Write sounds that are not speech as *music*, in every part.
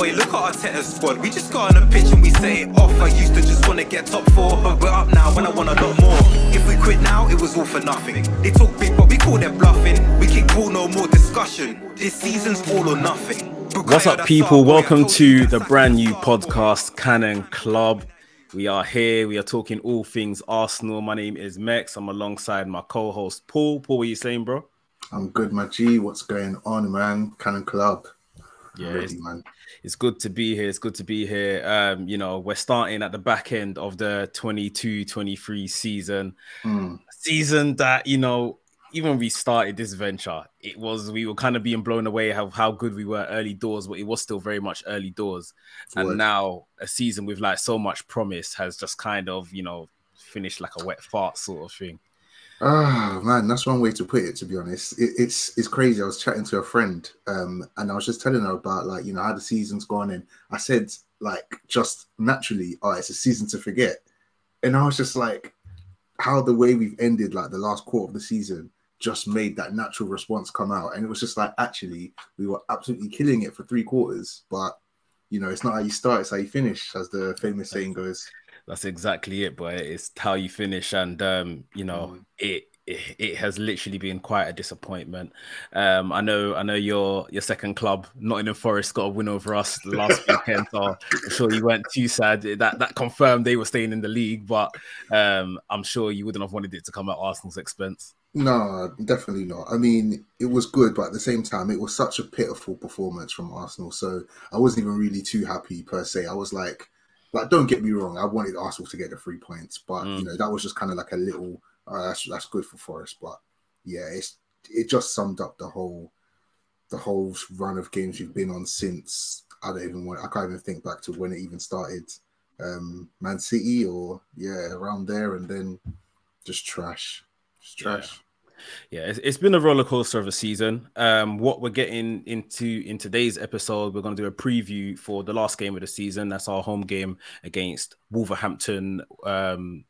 Boy, look at our Arteta's squad. We just got on the pitch and we say it off. I used to just wanna get top four, but we're up now and I want a lot more. If we quit now, it was all for nothing. They talk big, but we call them bluffing. We kick ball, no more discussion. This season's all or nothing. What's up, people? Welcome to the brand new podcast, Cannon Club. We are here. We are talking all things Arsenal. My name is Mekz. I'm alongside my co-host Paul. Paul, what are you saying, bro? I'm good, my G. What's going on, man? Cannon Club. Yeah, it's, man. It's good to be here. It's good to be here. Um, you know, we're starting at the back end of the 22-23 season. Mm. Season that, you know, even when we started this venture, it was we were kind of being blown away how how good we were early doors, but it was still very much early doors. And now a season with like so much promise has just kind of you know finished like a wet fart sort of thing. Oh, man, that's one way to put it. To be honest, it, it's it's crazy. I was chatting to a friend, um, and I was just telling her about like you know how the season's gone, and I said like just naturally, oh, it's a season to forget, and I was just like, how the way we've ended like the last quarter of the season just made that natural response come out. And it was just like, actually, we were absolutely killing it for three quarters. But, you know, it's not how you start, it's how you finish, as the famous saying goes. That's exactly it, but it's how you finish. And, um, you know, mm. it, it, has literally been quite a disappointment. Um, I know, I know your your second club, Nottingham Forest, got a win over us last *laughs* weekend, so I'm sure you weren't too sad. That that confirmed they were staying in the league, but um, I'm sure you wouldn't have wanted it to come at Arsenal's expense. No, definitely not. I mean, it was good, but at the same time, it was such a pitiful performance from Arsenal. So I wasn't even really too happy per se. I was like, like, don't get me wrong, I wanted Arsenal to get the three points, but mm. you know that was just kind of like a little. Uh, that's that's good for Forest, but yeah, it's it just summed up the whole the whole run of games you've been on since I don't even want. I can't even think back to when it even started. Um, Man City or yeah, around there, and then just trash. It's trash. Yeah, it's, it's been a roller coaster of a season. Um, what we're getting into in today's episode, we're going to do a preview for the last game of the season. That's our home game against Wolverhampton. Um,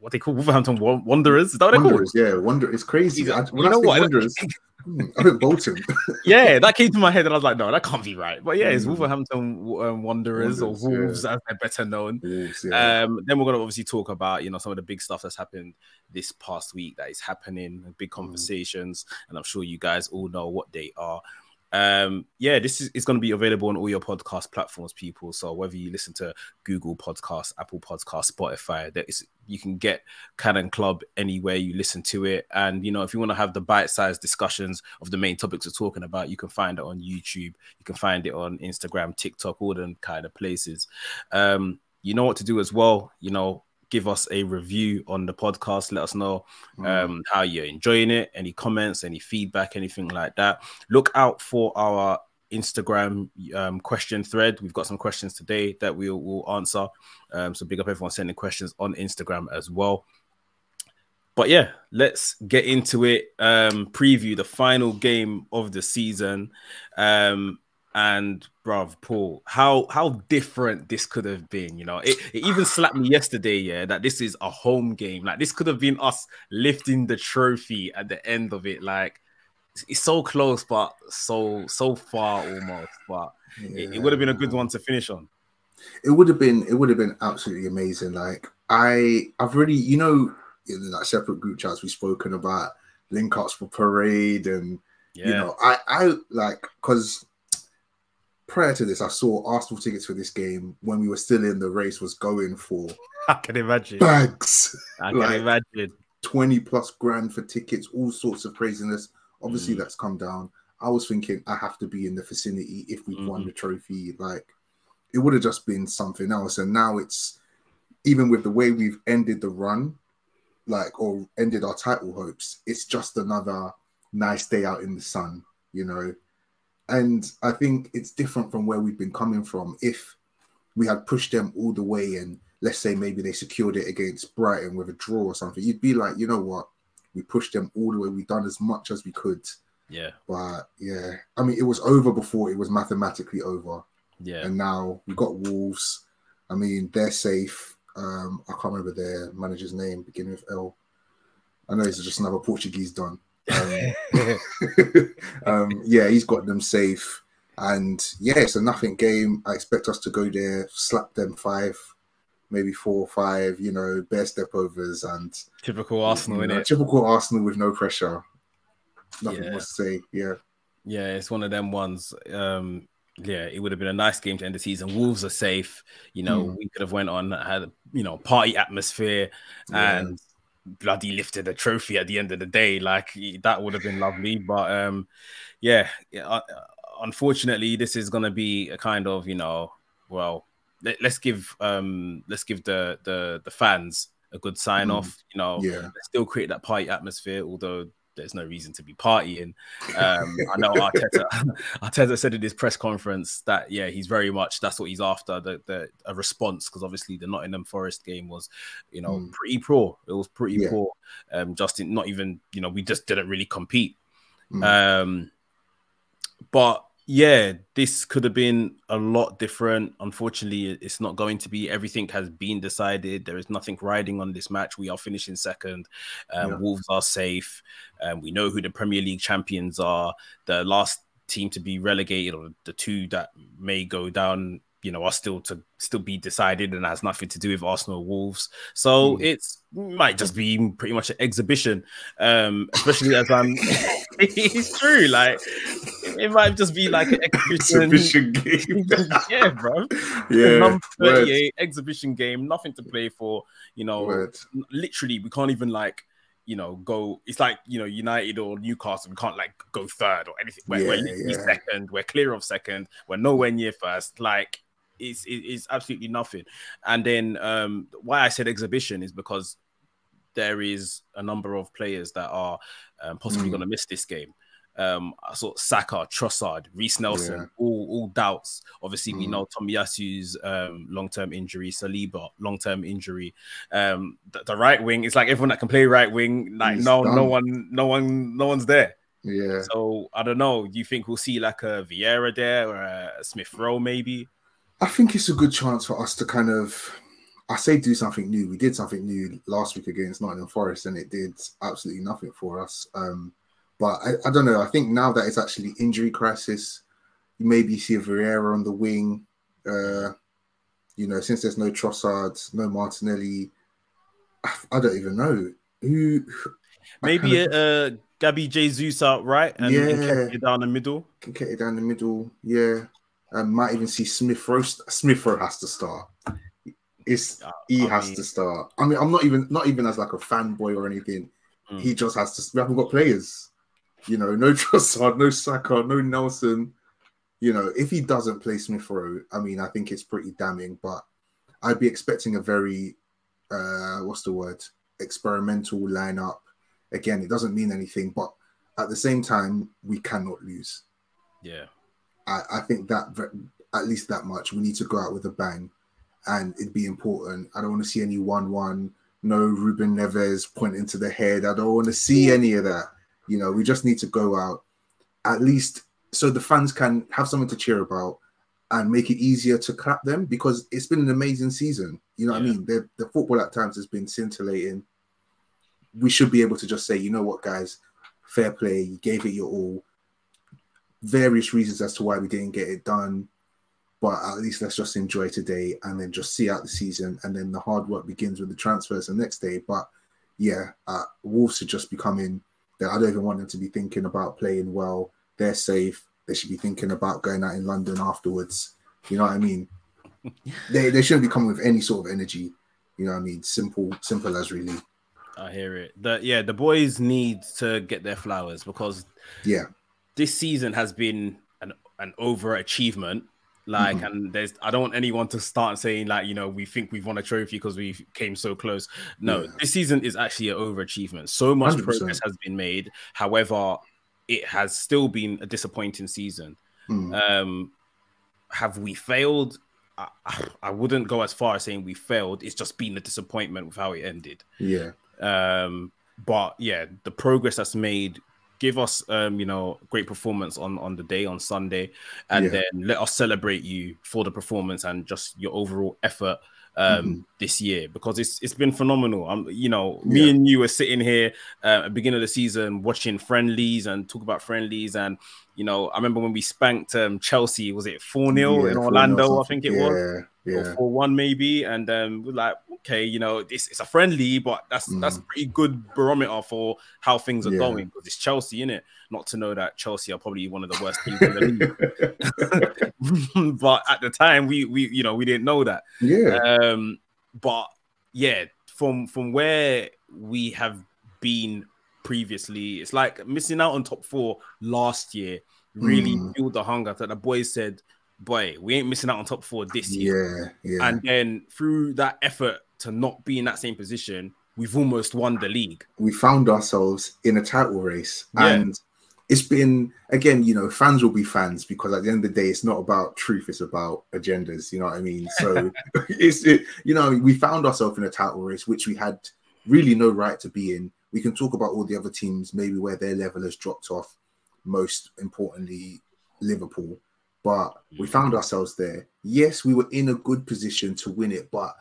what they call Wolverhampton Wanderers? Is that what Wanderers, Yeah, Wonder. It's crazy. I, you know what? Wanderers, *laughs* Hmm, I think Bolton. *laughs* yeah, that came to my head, and I was like, no, that can't be right. But yeah, it's mm. Wolverhampton um, Wanderers, Wanderers, or Wolves, yeah. as they're better known. Wolves, yeah. um, then we're going to obviously talk about you know some of the big stuff that's happened this past week that is happening, big hmm. conversations, mm. and I'm sure you guys all know what they are. Um, yeah, this is, is going to be available on all your podcast platforms, people. So whether you listen to Google Podcasts, Apple Podcasts, Spotify, that is you can get Cannon Club anywhere you listen to it. And you know, if you want to have the bite-sized discussions of the main topics we're talking about, you can find it on YouTube, you can find it on Instagram, TikTok, all them kind of places. Um, you know what to do as well. You know, give us a review on the podcast. Let us know mm. um, how you're enjoying it, any comments, any feedback, anything like that. Look out for our Instagram um, question thread. We've got some questions today that we will we'll answer. Um, so big up everyone sending questions on Instagram as well. But yeah, let's get into it. Um, preview the final game of the season. Um, and bruv, Paul, how how different this could have been. You know, it, it even slapped me yesterday, yeah, that this is a home game. Like this could have been us lifting the trophy at the end of it. Like it's so close, but so so far almost. But yeah. it, it would have been a good one to finish on. It would have been it would have been absolutely amazing. Like I I've really you know in that separate group chats we've spoken about link ups for parade and yeah. you know I I like because prior to this, I saw Arsenal tickets for this game when we were still in the race was going for. *laughs* I can imagine bags. I can like imagine twenty plus grand for tickets, all sorts of craziness. Obviously, mm. that's come down. I was thinking I have to be in the vicinity if we mm-hmm. won the trophy. Like it would have just been something else. And now it's even with the way we've ended the run, like or ended our title hopes, it's just another nice day out in the sun, you know. And I think it's different from where we've been coming from. If we had pushed them all the way and let's say maybe they secured it against Brighton with a draw or something, you'd be like, you know what? We pushed them all the way. We've done as much as we could. Yeah. But yeah, I mean, it was over before it was mathematically over. Yeah. And now we've got Wolves. I mean, they're safe. Um, I can't remember their manager's name, beginning with L. I know it's just another Portuguese done. Um, *laughs* *laughs* um, yeah, he's got them safe. And yeah, it's a nothing game. I expect us to go there, slap them five, maybe four or five, you know, bare step overs and typical Arsenal, you know, Typical Arsenal with no pressure. Nothing yeah. more to say. Yeah. Yeah, it's one of them ones. Um, yeah, it would have been a nice game to end the season. Wolves are safe. You know, mm. we could have went on had you know party atmosphere and bloody lifted a trophy at the end of the day. Like that would have been lovely. But um, yeah, uh, unfortunately, this is to be a kind of you know, well, let, us give um, let's give the the the fans a good sign mm. off. You know, yeah. still create that party atmosphere, although there's no reason to be partying. Um, I know Arteta, *laughs* Arteta said in his press conference that yeah, he's very much that's what he's after the, the a response because obviously the Nottingham Forest game was you know mm. pretty poor. It was pretty yeah. poor. Um, Justin, not even you know we just didn't really compete. Mm. Um, but yeah, this could have been a lot different. Unfortunately, it's not going to be. Everything has been decided. There is nothing riding on this match. We are finishing second. Um, yeah. Wolves are safe. Um, we know who the Premier League champions are. The last team to be relegated, or the two that may go down, you know, are still to still be decided, and has nothing to do with Arsenal Wolves. So mm. it's might just be pretty much an exhibition. Um, especially as I'm. *laughs* it's true. Like it might just be like an exhibition, exhibition game. *laughs* yeah, bro. Yeah. Number 38 word. exhibition game, nothing to play for. You know, word. literally, we can't even like you know, go. It's like you know, United or Newcastle. We can't like go third or anything. We're, yeah, we're yeah. second. We're clear of second. We're nowhere near first. Like it's it's absolutely nothing. And then um, why I said exhibition is because there is a number of players that are um, possibly mm. going to miss this game. Um, I saw Saka, Trossard, Reiss Nelson, yeah. all, all doubts. Obviously, mm. we know Tomiyasu's um, long-term injury, Saliba long-term injury. Um, the, the, right wing, it's like everyone that can play right wing, like He's no, done. no one, no one, no one's there. Yeah. So I don't know. Do you think we'll see like a Vieira there or a Smith Rowe maybe? I think it's a good chance for us to kind of I say do something new. We did something new last week against Nottingham Forest, and it did absolutely nothing for us. Um, but I, I, don't know. I think now that it's actually injury crisis, you maybe see a Vieira on the wing. Uh, you know, since there's no Trossard, no Martinelli, I, I don't even know who. Maybe a uh, Gabby Jesus out right and, yeah, and down the middle. Can get it down the middle, yeah. Um, might even see Smith Rowe. Smith Rowe has to start. It's he I has mean, to start. I mean, I'm not even not even as like a fanboy or anything. Mm. He just has to. We haven't got players. You know, no *laughs* Trossard, no Saka, no Nelson. You know, if he doesn't play Smith Rowe, I mean, I think it's pretty damning. But I'd be expecting a very, uh, what's the word, experimental lineup. Again, it doesn't mean anything, but at the same time, we cannot lose. Yeah, I, I think that at least that much. We need to go out with a bang and it'd be important. I don't want to see any one-one, no Ruben Neves pointing to the head. I don't want to see any of that. You know, we just need to go out at least so the fans can have something to cheer about and make it easier to clap them because it's been an amazing season. You know what. I mean? The, the football at times has been scintillating. We should be able to just say, you know what, guys, fair play. You gave it your all. Various reasons as to why we didn't get it done but at least let's just enjoy today and then just see out the season and then the hard work begins with the transfers the next day. But yeah uh, wolves should just be coming i don't even want them to be thinking about playing well. They're safe. They should be thinking about going out in london afterwards. You know what i mean? *laughs* They, they shouldn't be coming with any sort of energy. You know what i mean? Simple simple as really. I hear it. The yeah the boys need to get their flowers because yeah this season has been an, an overachievement like, mm-hmm. and there's, I don't want anyone to start saying like, you know, we think we've won a trophy because we came so close. No, yeah. this season is actually an overachievement. So much 100%. progress has been made. However, it has still been a disappointing season. Mm. Um, have we failed? I, I, wouldn't go as far as saying we failed. It's just been a disappointment with how it ended. Yeah. Um, but yeah, the progress that's made give us um you know great performance on on the day on sunday and yeah. then let us celebrate you for the performance and just your overall effort um, mm-hmm. this year because it's it's been phenomenal. I'm, you know, me yeah. and you were sitting here uh, at the beginning of the season watching friendlies and talk about friendlies, and you know, I remember when we spanked um, Chelsea. Was it four 0 yeah, in Orlando? I think it was. Yeah, four one maybe, and um, we're like, okay, you know, it's, it's a friendly, but that's mm. that's pretty good barometer for how things are going because it's Chelsea, in it. Not to know that Chelsea are probably one of the worst teams in the league, *laughs* *laughs* but at the time, we we you know we didn't know that. Yeah. Um, but yeah, from from where we have been previously, it's like missing out on top four last year really mm. fueled the hunger that the boys said, boy, we ain't missing out on top four this year. Yeah, yeah. And then through that effort to not be in that same position, we've almost won the league. We found ourselves in a title race. Yeah. And it's been again, you know, fans will be fans because at the end of the day, it's not about truth, it's about agendas. You know what I mean? So *laughs* *laughs* it's it, you know, we found ourselves in a title race, which we had really no right to be in. We can talk about all the other teams, maybe where their level has dropped off. Most importantly, Liverpool, but we mm. found ourselves there. Yes, we were in a good position to win it, but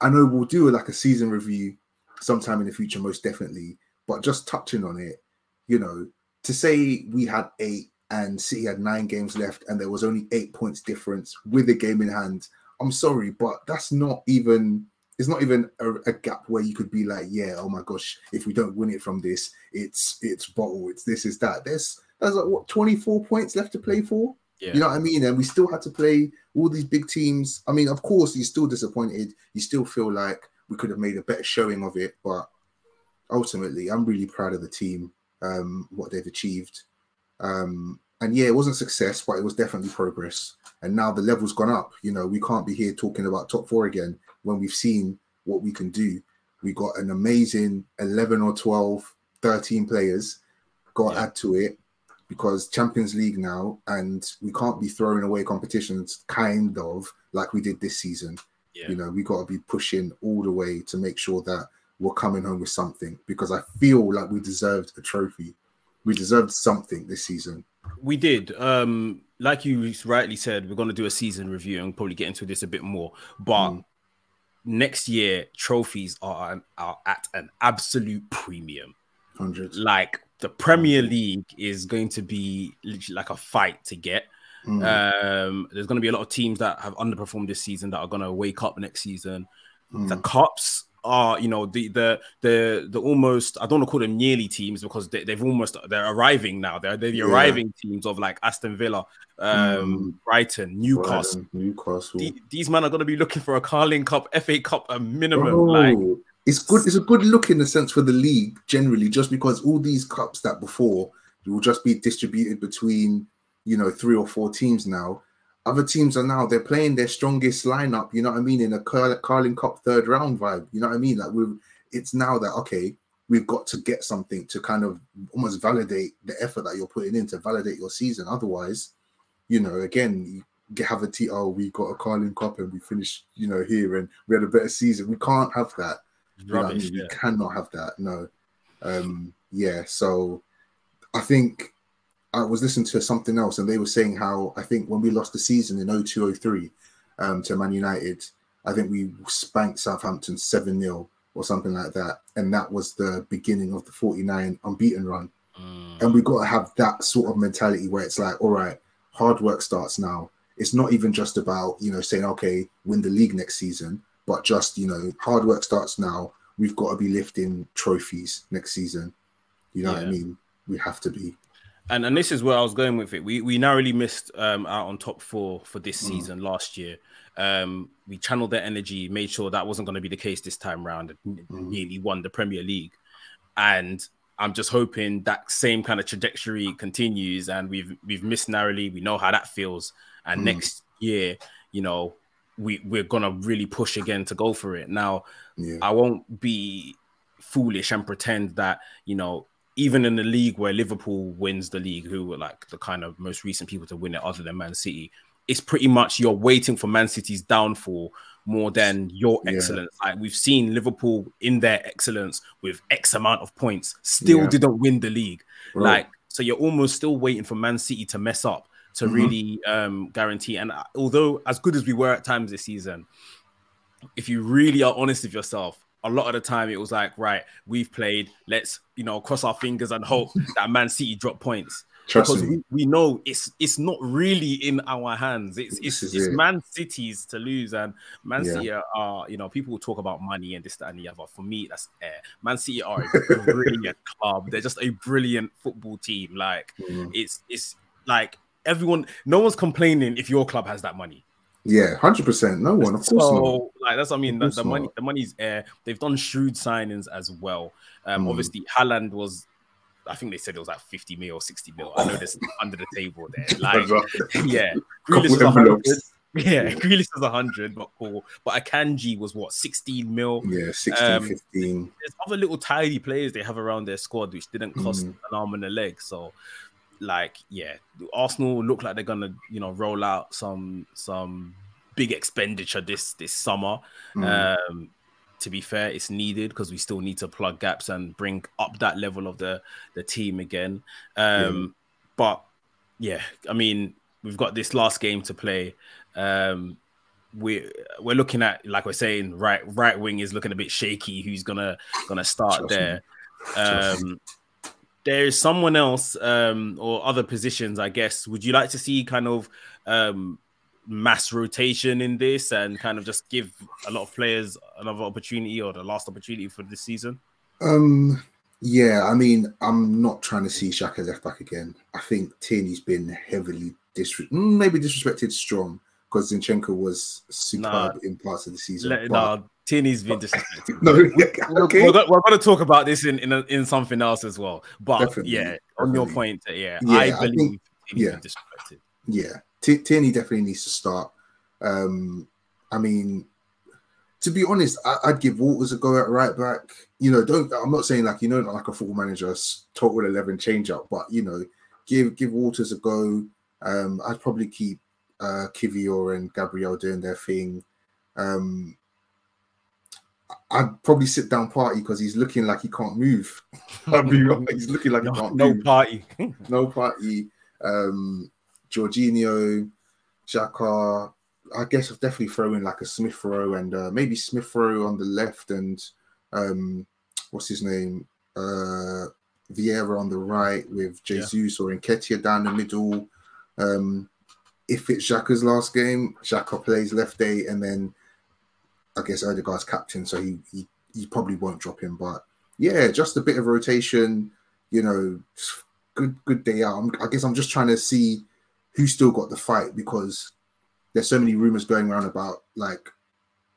I know we'll do like a season review sometime in the future, most definitely. But just touching on it, you know, to say we had eight and City had nine games left and there was only eight points difference with a game in hand, I'm sorry, but that's not even it's not even a, a, gap where you could be like, yeah, oh my gosh, if we don't win it from this, it's it's bottle, it's this, is that. There's there's like what 24 points left to play for. Yeah. You know what I mean? And we still had to play all these big teams. I mean, of course, you're still disappointed. You still feel like we could have made a better showing of it, but ultimately, I'm really proud of the team um, what they've achieved. Um, and yeah, it wasn't success, but it was definitely progress. And now the level's gone up. You know, we can't be here talking about top four again when we've seen what we can do. We got an amazing 11 or 12, 13 players. Got yeah. add to it because Champions League now, and we can't be throwing away competitions kind of like we did this season. Yeah. You know, we got to be pushing all the way to make sure that we're coming home with something because I feel like we deserved a trophy. We deserved something this season. We did. Um, like you rightly said, we're going to do a season review and probably get into this a bit more. But mm. next year, trophies are, are at an absolute premium. Hundred. Like the Premier League is going to be literally like a fight to get. Mm. Um, there's going to be a lot of teams that have underperformed this season that are going to wake up next season. Mm. The cups are you know the the the the almost I don't want to call them nearly teams because they, have almost they're arriving now. They're they're the yeah. arriving teams of like Aston Villa, um, mm. Brighton, Newcastle. Brighton, Newcastle. The, these men are going to be looking for a Carling Cup, FA Cup, a minimum. Oh, like it's good. It's a good look in the sense for the league generally, just because all these cups that before will just be distributed between you know three or four teams now other teams are now they're playing their strongest lineup. You know what I mean? In a Carling Cup third round vibe. You know what I mean? Like we it's now that okay, we've got to get something to kind of almost validate the effort that you're putting in to validate your season. Otherwise, you know, again, you have a T. Oh, we got a Carling Cup and we finished, you know, here and we had a better season. We can't have that. You Rubbish, I mean? yeah. We cannot have that. No. Um, yeah. So I think I was listening to something else, and they were saying how I think when we lost the season in 0203 um, to Man United, I think we spanked Southampton 7 0 or something like that. And that was the beginning of the 49 unbeaten run. Mm. And we got to have that sort of mentality where it's like, all right, hard work starts now. It's not even just about, you know, saying, okay, win the league next season, but just, you know, hard work starts now. We've got to be lifting trophies next season. You know yeah. what I mean? We have to be and and this is where I was going with it. We we narrowly missed um, out on top four for this mm. season last year. Um, we channeled that energy, made sure that wasn't going to be the case this time around, and mm. nearly won the Premier League. And I'm just hoping that same kind of trajectory continues. And we've we've missed narrowly. We know how that feels. And mm. next year, you know, we we're gonna really push again to go for it. Now, yeah. I won't be foolish and pretend that you know even in the league where Liverpool wins the league, who were like the kind of most recent people to win it other than Man City, it's pretty much you're waiting for Man City's downfall more than your excellence. Yeah. Like we've seen Liverpool in their excellence with X amount of points, still yeah. didn't win the league. Right. Like so, you're almost still waiting for Man City to mess up to mm-hmm. really um, guarantee. And uh, although as good as we were at times this season, if you really are honest with yourself, a lot of the time it was like, right, we've played, let's you know cross our fingers and hope *laughs* that Man City drop points. Trust because me. we, we know it's it's not really in our hands. It's it's, it's it. Man City's to lose, and Man Yeah. City are you know people talk about money and this that and the other. For me, that's air. Man City are a *laughs* brilliant club. They're just a brilliant football team. Like Mm. it's it's like everyone, no one's complaining if your club has that money. Yeah, hundred percent. No one, of course so not. like that's what I mean. The, the money, not. the money's air. They've done shrewd signings as well. Um, Mm. obviously Haaland was. I think they said it was like 50 mil or 60 mil. I know this under the table there. *laughs* Like, *laughs* yeah, Grealish is Couple 100. envelopes. Yeah, Grealish is 100, but cool. But Akanji was what 16 mil. Yeah, 16, Um, 15. There's other little tidy players they have around their squad which didn't cost Mm. an arm and a leg. So, like, yeah, Arsenal look like they're gonna, you know, roll out some some big expenditure this this summer. Mm. Um, to be fair, it's needed because we still need to plug gaps and bring up that level of the the team again. Um, But yeah, I mean, we've got this last game to play. Um, we we're looking at like we're saying, right right wing is looking a bit shaky. Who's gonna gonna start Trust there? Um, there is someone else um, or other positions, I guess. Would you like to see kind of um, mass rotation in this and kind of just give a lot of players another opportunity or the last opportunity for this season? Um, yeah, I mean, I'm not trying to see Xhaka left back again. I think Tierney's been heavily disre- mm, maybe disrespected strong because Zinchenko was superb in parts of the season. Let, but- no, Tierney's been disrespected. *laughs* no, yeah, okay. We're, we're going to talk about this in in, a, in something else as well. But Definitely, yeah, on your point, uh, yeah, Yeah, I I believe think- Tierney's yeah. been disrespected. Yeah, T- Tierney definitely needs to start. Um, I mean, to be honest, I- I'd give Walters a go at right back. You know, don't. I'm not saying like you know, not like a football manager, total eleven change up, but you know, give give Walters a go. Um, I'd probably keep uh, Kiwior and Gabriel doing their thing. Um, I'd probably sit down Partey because he's looking like he can't move. *laughs* I mean, *laughs* he's looking like he No, can't no move Partey. no Partey. Um, Jorginho, Xhaka. I guess I've definitely throw in like a Smith Rowe and uh, maybe Smith Rowe on the left and um, what's his name? Uh, Vieira on the right with Yeah. Jesus or Nketiah down the middle. Um, if it's Xhaka's last game, Xhaka plays left day and then I guess Odegaard's captain, so he, he he probably won't drop him. But yeah, just a bit of rotation. You know, good good day out. I'm, I guess I'm just trying to see who still got the fight because there's so many rumors going around about like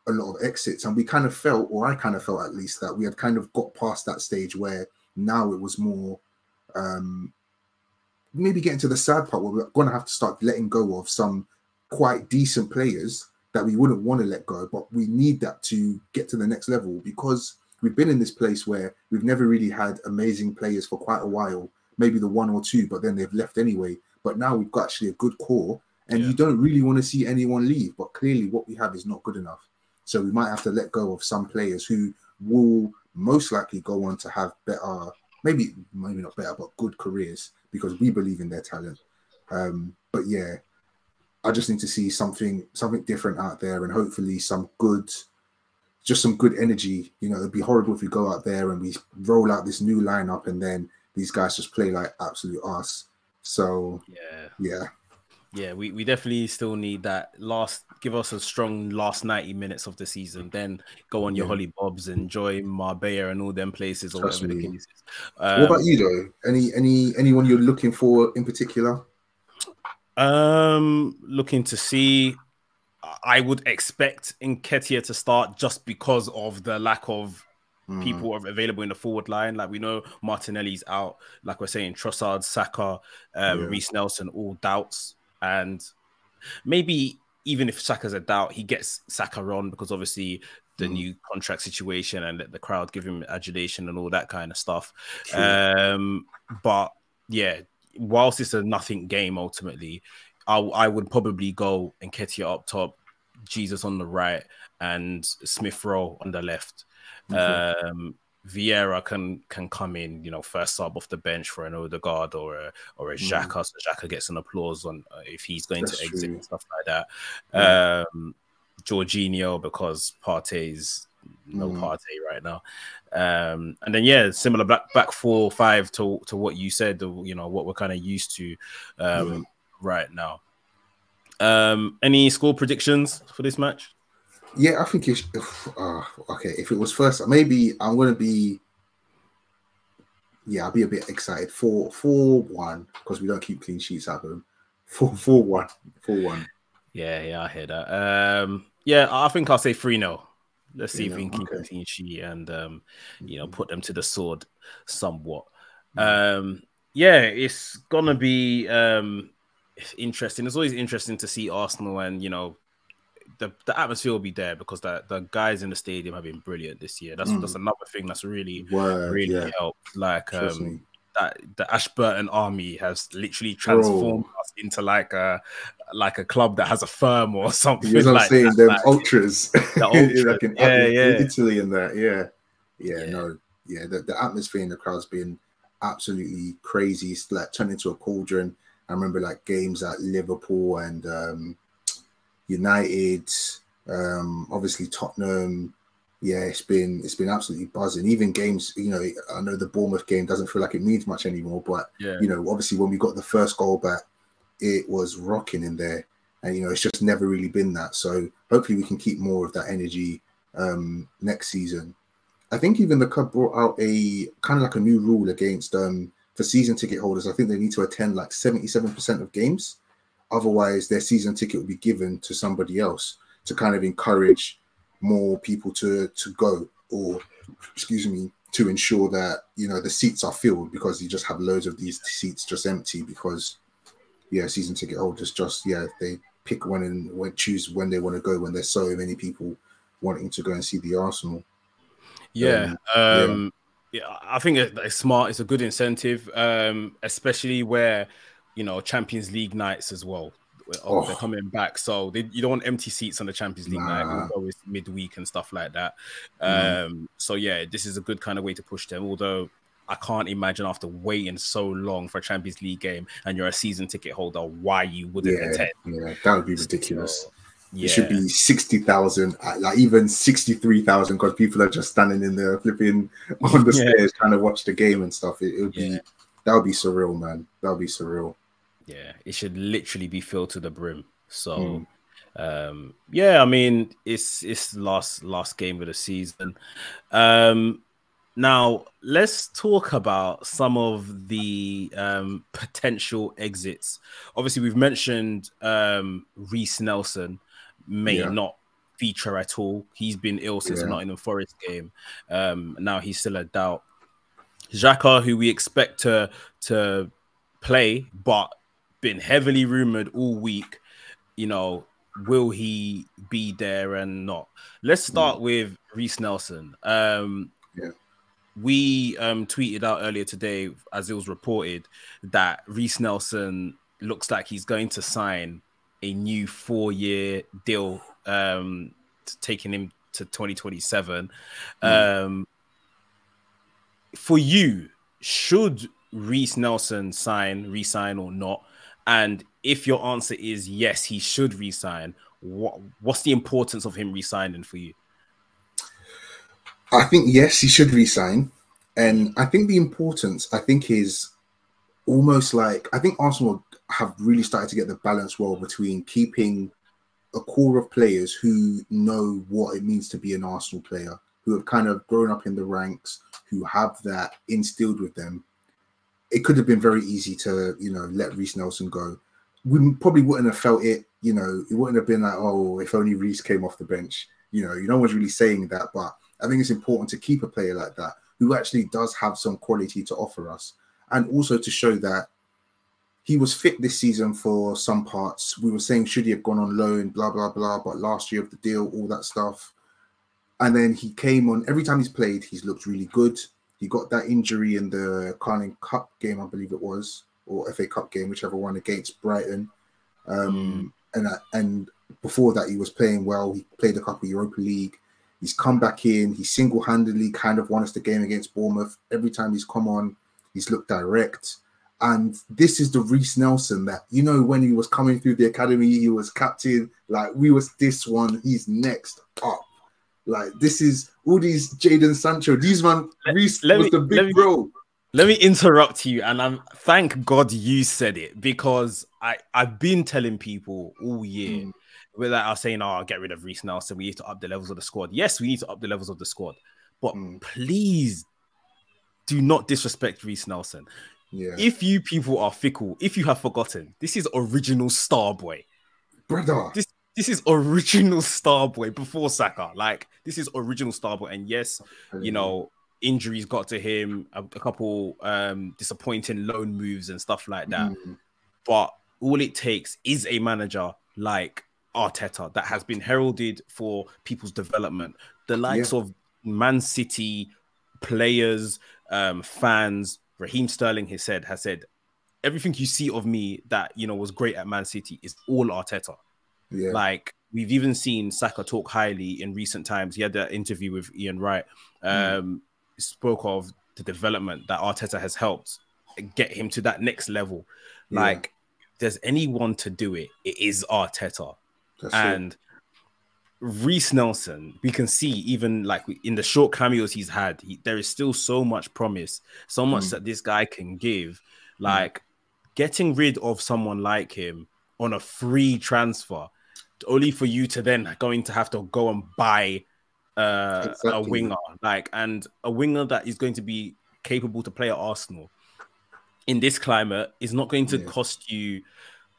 a lot of exits, and we kind of felt, or I kind of felt at least, that we had kind of got past that stage where now it was more um maybe getting to the sad part where we're going to have to start letting go of some quite decent players that we wouldn't want to let go, but we need that to get to the next level because we've been in this place where we've never really had amazing players for quite a while, maybe the one or two, but then they've left anyway. But now we've got actually a good core, and Yeah. you don't really want to see anyone leave. But clearly, what we have is not good enough. So we might have to let go of some players who will most likely go on to have better, maybe maybe not better, but good careers because we believe in their talent. Um, but yeah, I just need to see something something different out there, and hopefully some good, just some good energy. You know, it'd be horrible if we go out there and we roll out this new lineup, and then these guys just play like absolute ass. So Yeah. yeah, Yeah, we, we definitely still need that last. Give us a strong last ninety minutes of the season, then go on your Yeah. Holly Bobs, enjoy Marbella and all them places or Trust whatever the case is. Um, what about you though? Any any anyone you're looking for in particular? Um, looking to see. I would expect Nketiah to start just because of the lack of Mm, people available in the forward line. Like we know Martinelli's out. Like we're saying, Trossard, Saka, um, Yeah. Reiss Nelson, all doubts, and maybe even if Saka's a doubt, he gets Saka on because obviously the Mhm. new contract situation and let the crowd give him adulation and all that kind of stuff. True. Um, but yeah, whilst it's a nothing game ultimately, I, I would probably go Nketiah up top, Jesus on the right, and Smith Rowe on the left. Okay. Um, Vieira can can come in, you know, first sub off the bench for an Odegaard or a or a Mhm. Xhaka, so Xhaka gets an applause on uh, if he's going That's to exit true. and stuff like that. Yeah. Um, Jorginho because Partey's no mm. Partey right now. Um, and then yeah, similar back back four five to to what you said. You know what we're kind of used to um, mm. right now. Um, any score predictions for this match? Yeah, I think it's uh, okay. If it was first, maybe I'm gonna be. Yeah, I'll be a bit excited. Four four one because we don't keep clean sheets at home. Four four one four one. Yeah, yeah, I hear that. Um, yeah, I think I'll say three 0 Let's see if we can keep okay. sheet and um, you know, put them to the sword somewhat. Mm. Um, yeah, it's gonna be um interesting. It's always interesting to see Arsenal and you know the, the atmosphere will be there because the, the guys in the stadium have been brilliant this year. That's mm. that's another thing that's really Word, really yeah. helped. Like um, that the Ashburton army has literally transformed Bro. us into like a like a club that has a firm or *laughs* something. You know like I'm saying? Them like, ultras, the *laughs* ultras. like in, yeah, yeah. Italy and that, yeah. yeah, yeah, no, yeah. The, the atmosphere in the crowd's been absolutely crazy. It's like turned into a cauldron. I remember like games at Liverpool and um, United, um, obviously Tottenham. Yeah, it's been it's been absolutely buzzing. Even games, you know, I know the Bournemouth game doesn't feel like it means much anymore, but yeah. you know, obviously when we got the first goal back, it was rocking in there, and you know, it's just never really been that. So hopefully we can keep more of that energy um, next season. I think even the club brought out a kind of like a new rule against um, for season ticket holders. I think they need to attend like seventy seven percent of games. Otherwise, their season ticket will be given to somebody else to kind of encourage more people to to go, or excuse me, to ensure that you know the seats are filled because you just have loads of these seats just empty because yeah, season ticket holders just yeah they pick when and when choose when they want to go when there's so many people wanting to go and see the Arsenal. Yeah, um, um, yeah. yeah. I think it's smart. It's a good incentive, um, especially where you know Champions League nights as well. Oh, they're coming back, so they, you don't want empty seats on the Champions League nah. night. Always midweek and stuff like that. Mm. Um, so yeah, this is a good kind of way to push them. Although I can't imagine after waiting so long for a Champions League game and you're a season ticket holder, why you wouldn't yeah, attend. Yeah, that would be ridiculous. So, yeah. It should be sixty thousand, uh, like even sixty-three thousand, because people are just standing in there flipping *laughs* on the yeah. stairs trying to watch the game and stuff. It, it would be that would be surreal, man. That would be surreal. Yeah, it should literally be filled to the brim. So, mm. um, yeah, I mean, it's it's last last game of the season. Um, now let's talk about some of the um, potential exits. Obviously, we've mentioned um, Reiss Nelson may yeah. not feature at all. He's been ill since yeah. the Nottingham Forest game. Um, now he's still a doubt. Xhaka, who we expect to to play, but been heavily rumored all week. You know, will he be there and not? Let's start mm. with Reiss Nelson. Um, yeah. We um, tweeted out earlier today, as it was reported, that Reiss Nelson looks like he's going to sign a new four-year deal, um, taking him to 2027. Mm. Um, for you, should Reiss Nelson sign, resign or not? And if your answer is yes, he should resign, what what's the importance of him resigning for you? I think yes, he should resign. And I think the importance, I think, is almost like I think Arsenal have really started to get the balance well between keeping a core of players who know what it means to be an Arsenal player, who have kind of grown up in the ranks, who have that instilled with them, it could have been very easy to, you know, let Reiss Nelson go. We probably wouldn't have felt it, you know, it wouldn't have been like, oh, if only Reiss came off the bench. You know, no one's really saying that, but I think it's important to keep a player like that who actually does have some quality to offer us. And also to show that he was fit this season for some parts. We were saying, should he have gone on loan, blah, blah, blah. But last year of the deal, all that stuff. And then he came on every time he's played, he's looked really good. He got that injury in the Carling Cup game, I believe it was, or FA Cup game, whichever one against Brighton. Um, mm. And uh, and before that, he was playing well. He played a couple Europa League. He's come back in. He single-handedly kind of won us the game against Bournemouth. Every time he's come on, he's looked direct. And this is the Reiss Nelson that you know when he was coming through the academy, he was captain. Like we was this one, he's next up. Like this is all these Jadon Sancho. These man Reiss was me, the big me, bro. Let me interrupt you, and I'm thank God you said it because I I've been telling people all year. Mm. Whether I was saying, "Oh, I'll get rid of Reiss Nelson," we need to up the levels of the squad. Yes, we need to up the levels of the squad, but mm. please do not disrespect Reiss Nelson. Yeah. If you people are fickle, if you have forgotten, this is original Starboy. Brother. This this is original Starboy before Saka. Like this is original Starboy. And yes, you know, injuries got to him, a, a couple um disappointing loan moves and stuff like that. Mm. But all it takes is a manager like Arteta that has been heralded for people's development. The likes yeah. of Man City players, um, fans, Raheem Sterling has said has said everything you see of me that you know was great at Man City is all Arteta. Yeah. Like we've even seen Saka talk highly in recent times. He had that interview with Ian Wright. Hmm. Um, mm. Spoke of the development that Arteta has helped get him to that next level. Yeah. Like, there's anyone to do it, it is Arteta. That's and Reiss Nelson, we can see even like in the short cameos he's had, he, there is still so much promise, so much mm. that this guy can give. Hmm. Like mm. getting rid of someone like him on a free transfer, only for you to then going to have to go and buy uh, exactly. a winger, like and a winger that is going to be capable to play at Arsenal in this climate is not going to yeah. cost you,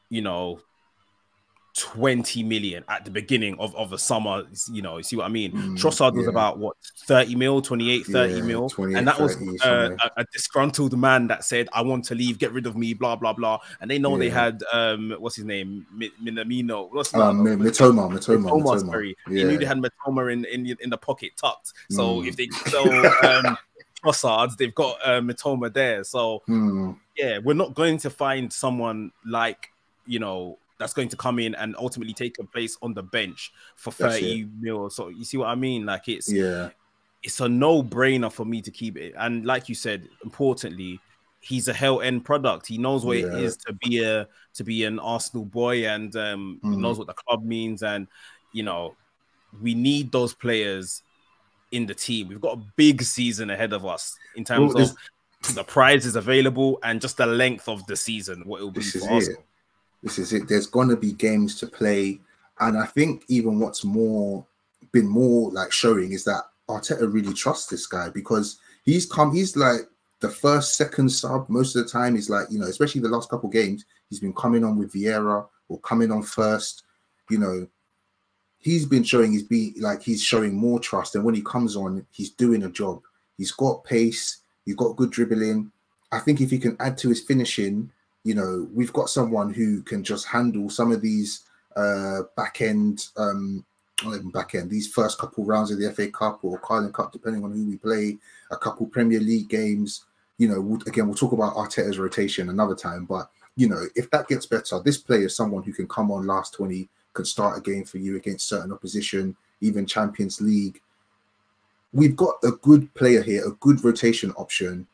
you know, 20 million at the beginning of, of the summer. You know, you see what I mean? Mm, Trossard was about what 30 mil, 28, 30 yeah, mil. And that was uh, a, a, disgruntled man that said, I want to leave, get rid of me, blah, blah, blah. And they know yeah. they had, um, what's his name? Minamino. What's his um, name? Mitoma, Mitoma. Mitoma. Sorry. Yeah. You knew they had Mitoma in, in, in the pocket tucked. So mm. if they sell um, *laughs* Trossard, they've got uh, Mitoma there. So mm. yeah, we're not going to find someone like, you know, that's going to come in and ultimately take a place on the bench for 30 mil. So you see what I mean? Like it's yeah, it's a no-brainer for me to keep it. And like you said, importantly, he's a hell end product. He knows what yeah. it is to be a to be an Arsenal boy and um mm. knows what the club means. And you know, we need those players in the team. We've got a big season ahead of us in terms well, of the prizes available and just the length of the season, what it will be for Arsenal. It this is it. There's to be games to play, and I think even what's more been more like showing is that Arteta really trusts this guy because he's come. He's like the first, second sub most of the time. He's like you know, especially the last couple games, he's been coming on with Vieira or coming on first. You know, he's been showing he's be like he's showing more trust, and when he comes on, he's doing a job. He's got pace. He's got good dribbling. I think if he can add to his finishing, you know, we've got someone who can just handle some of these uh, back end, um, not even back end, these first couple rounds of the FA Cup or Carling Cup, depending on who we play, a couple Premier League games. You know, we'll, again, we'll talk about Arteta's rotation another time, but you know, if that gets better, this player is someone who can come on last 20, can start a game for you against certain opposition, even Champions League. We've got a good player here, a good rotation option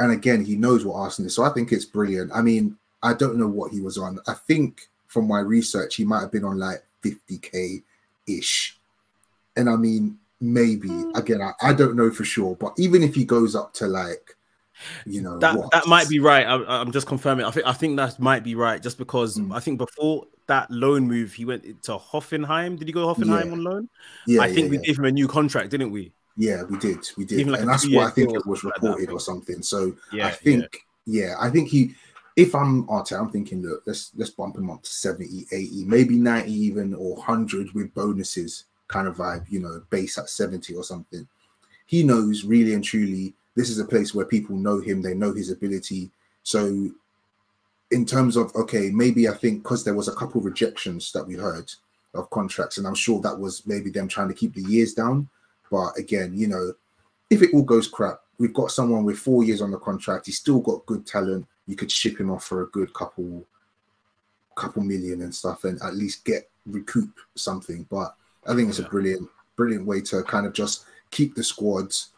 and again, he knows what Arsenal is. So I think it's brilliant. I mean, I don't know what he was on. I think from my research, he might have been on like 50k ish. And I mean, maybe hmm. again, I, I don't know for sure, but even if he goes up to like, you know, that what? that might be right. I, am just confirming. I think I think that might be right, just because mm. I think before that loan move, he went to Hoffenheim. Did he go Hoffenheim yeah. on loan? Yeah, I think yeah, we gave him a new contract, didn't we? Yeah, we did. We did. Like and that's what I think it was reported like or something. So yeah, I think, yeah. yeah. I think he, if I'm Arte, I'm thinking, look, let's let's bump him up to 70, 80, maybe 90 even or 100 with bonuses kind of vibe, you know, base at 70 or something. He knows really and truly this is a place where people know him, they know his ability. So in terms of okay, maybe I think because there was a couple rejections that we heard of contracts, and I'm sure that was maybe them trying to keep the years down. But again, you know, if it all goes crap, we've got someone with four years on the contract. He's still got good talent. You could ship him off for a good couple, couple million and stuff, and at least get recoup something. But I think it's yeah. a brilliant, brilliant way to kind of just keep the squads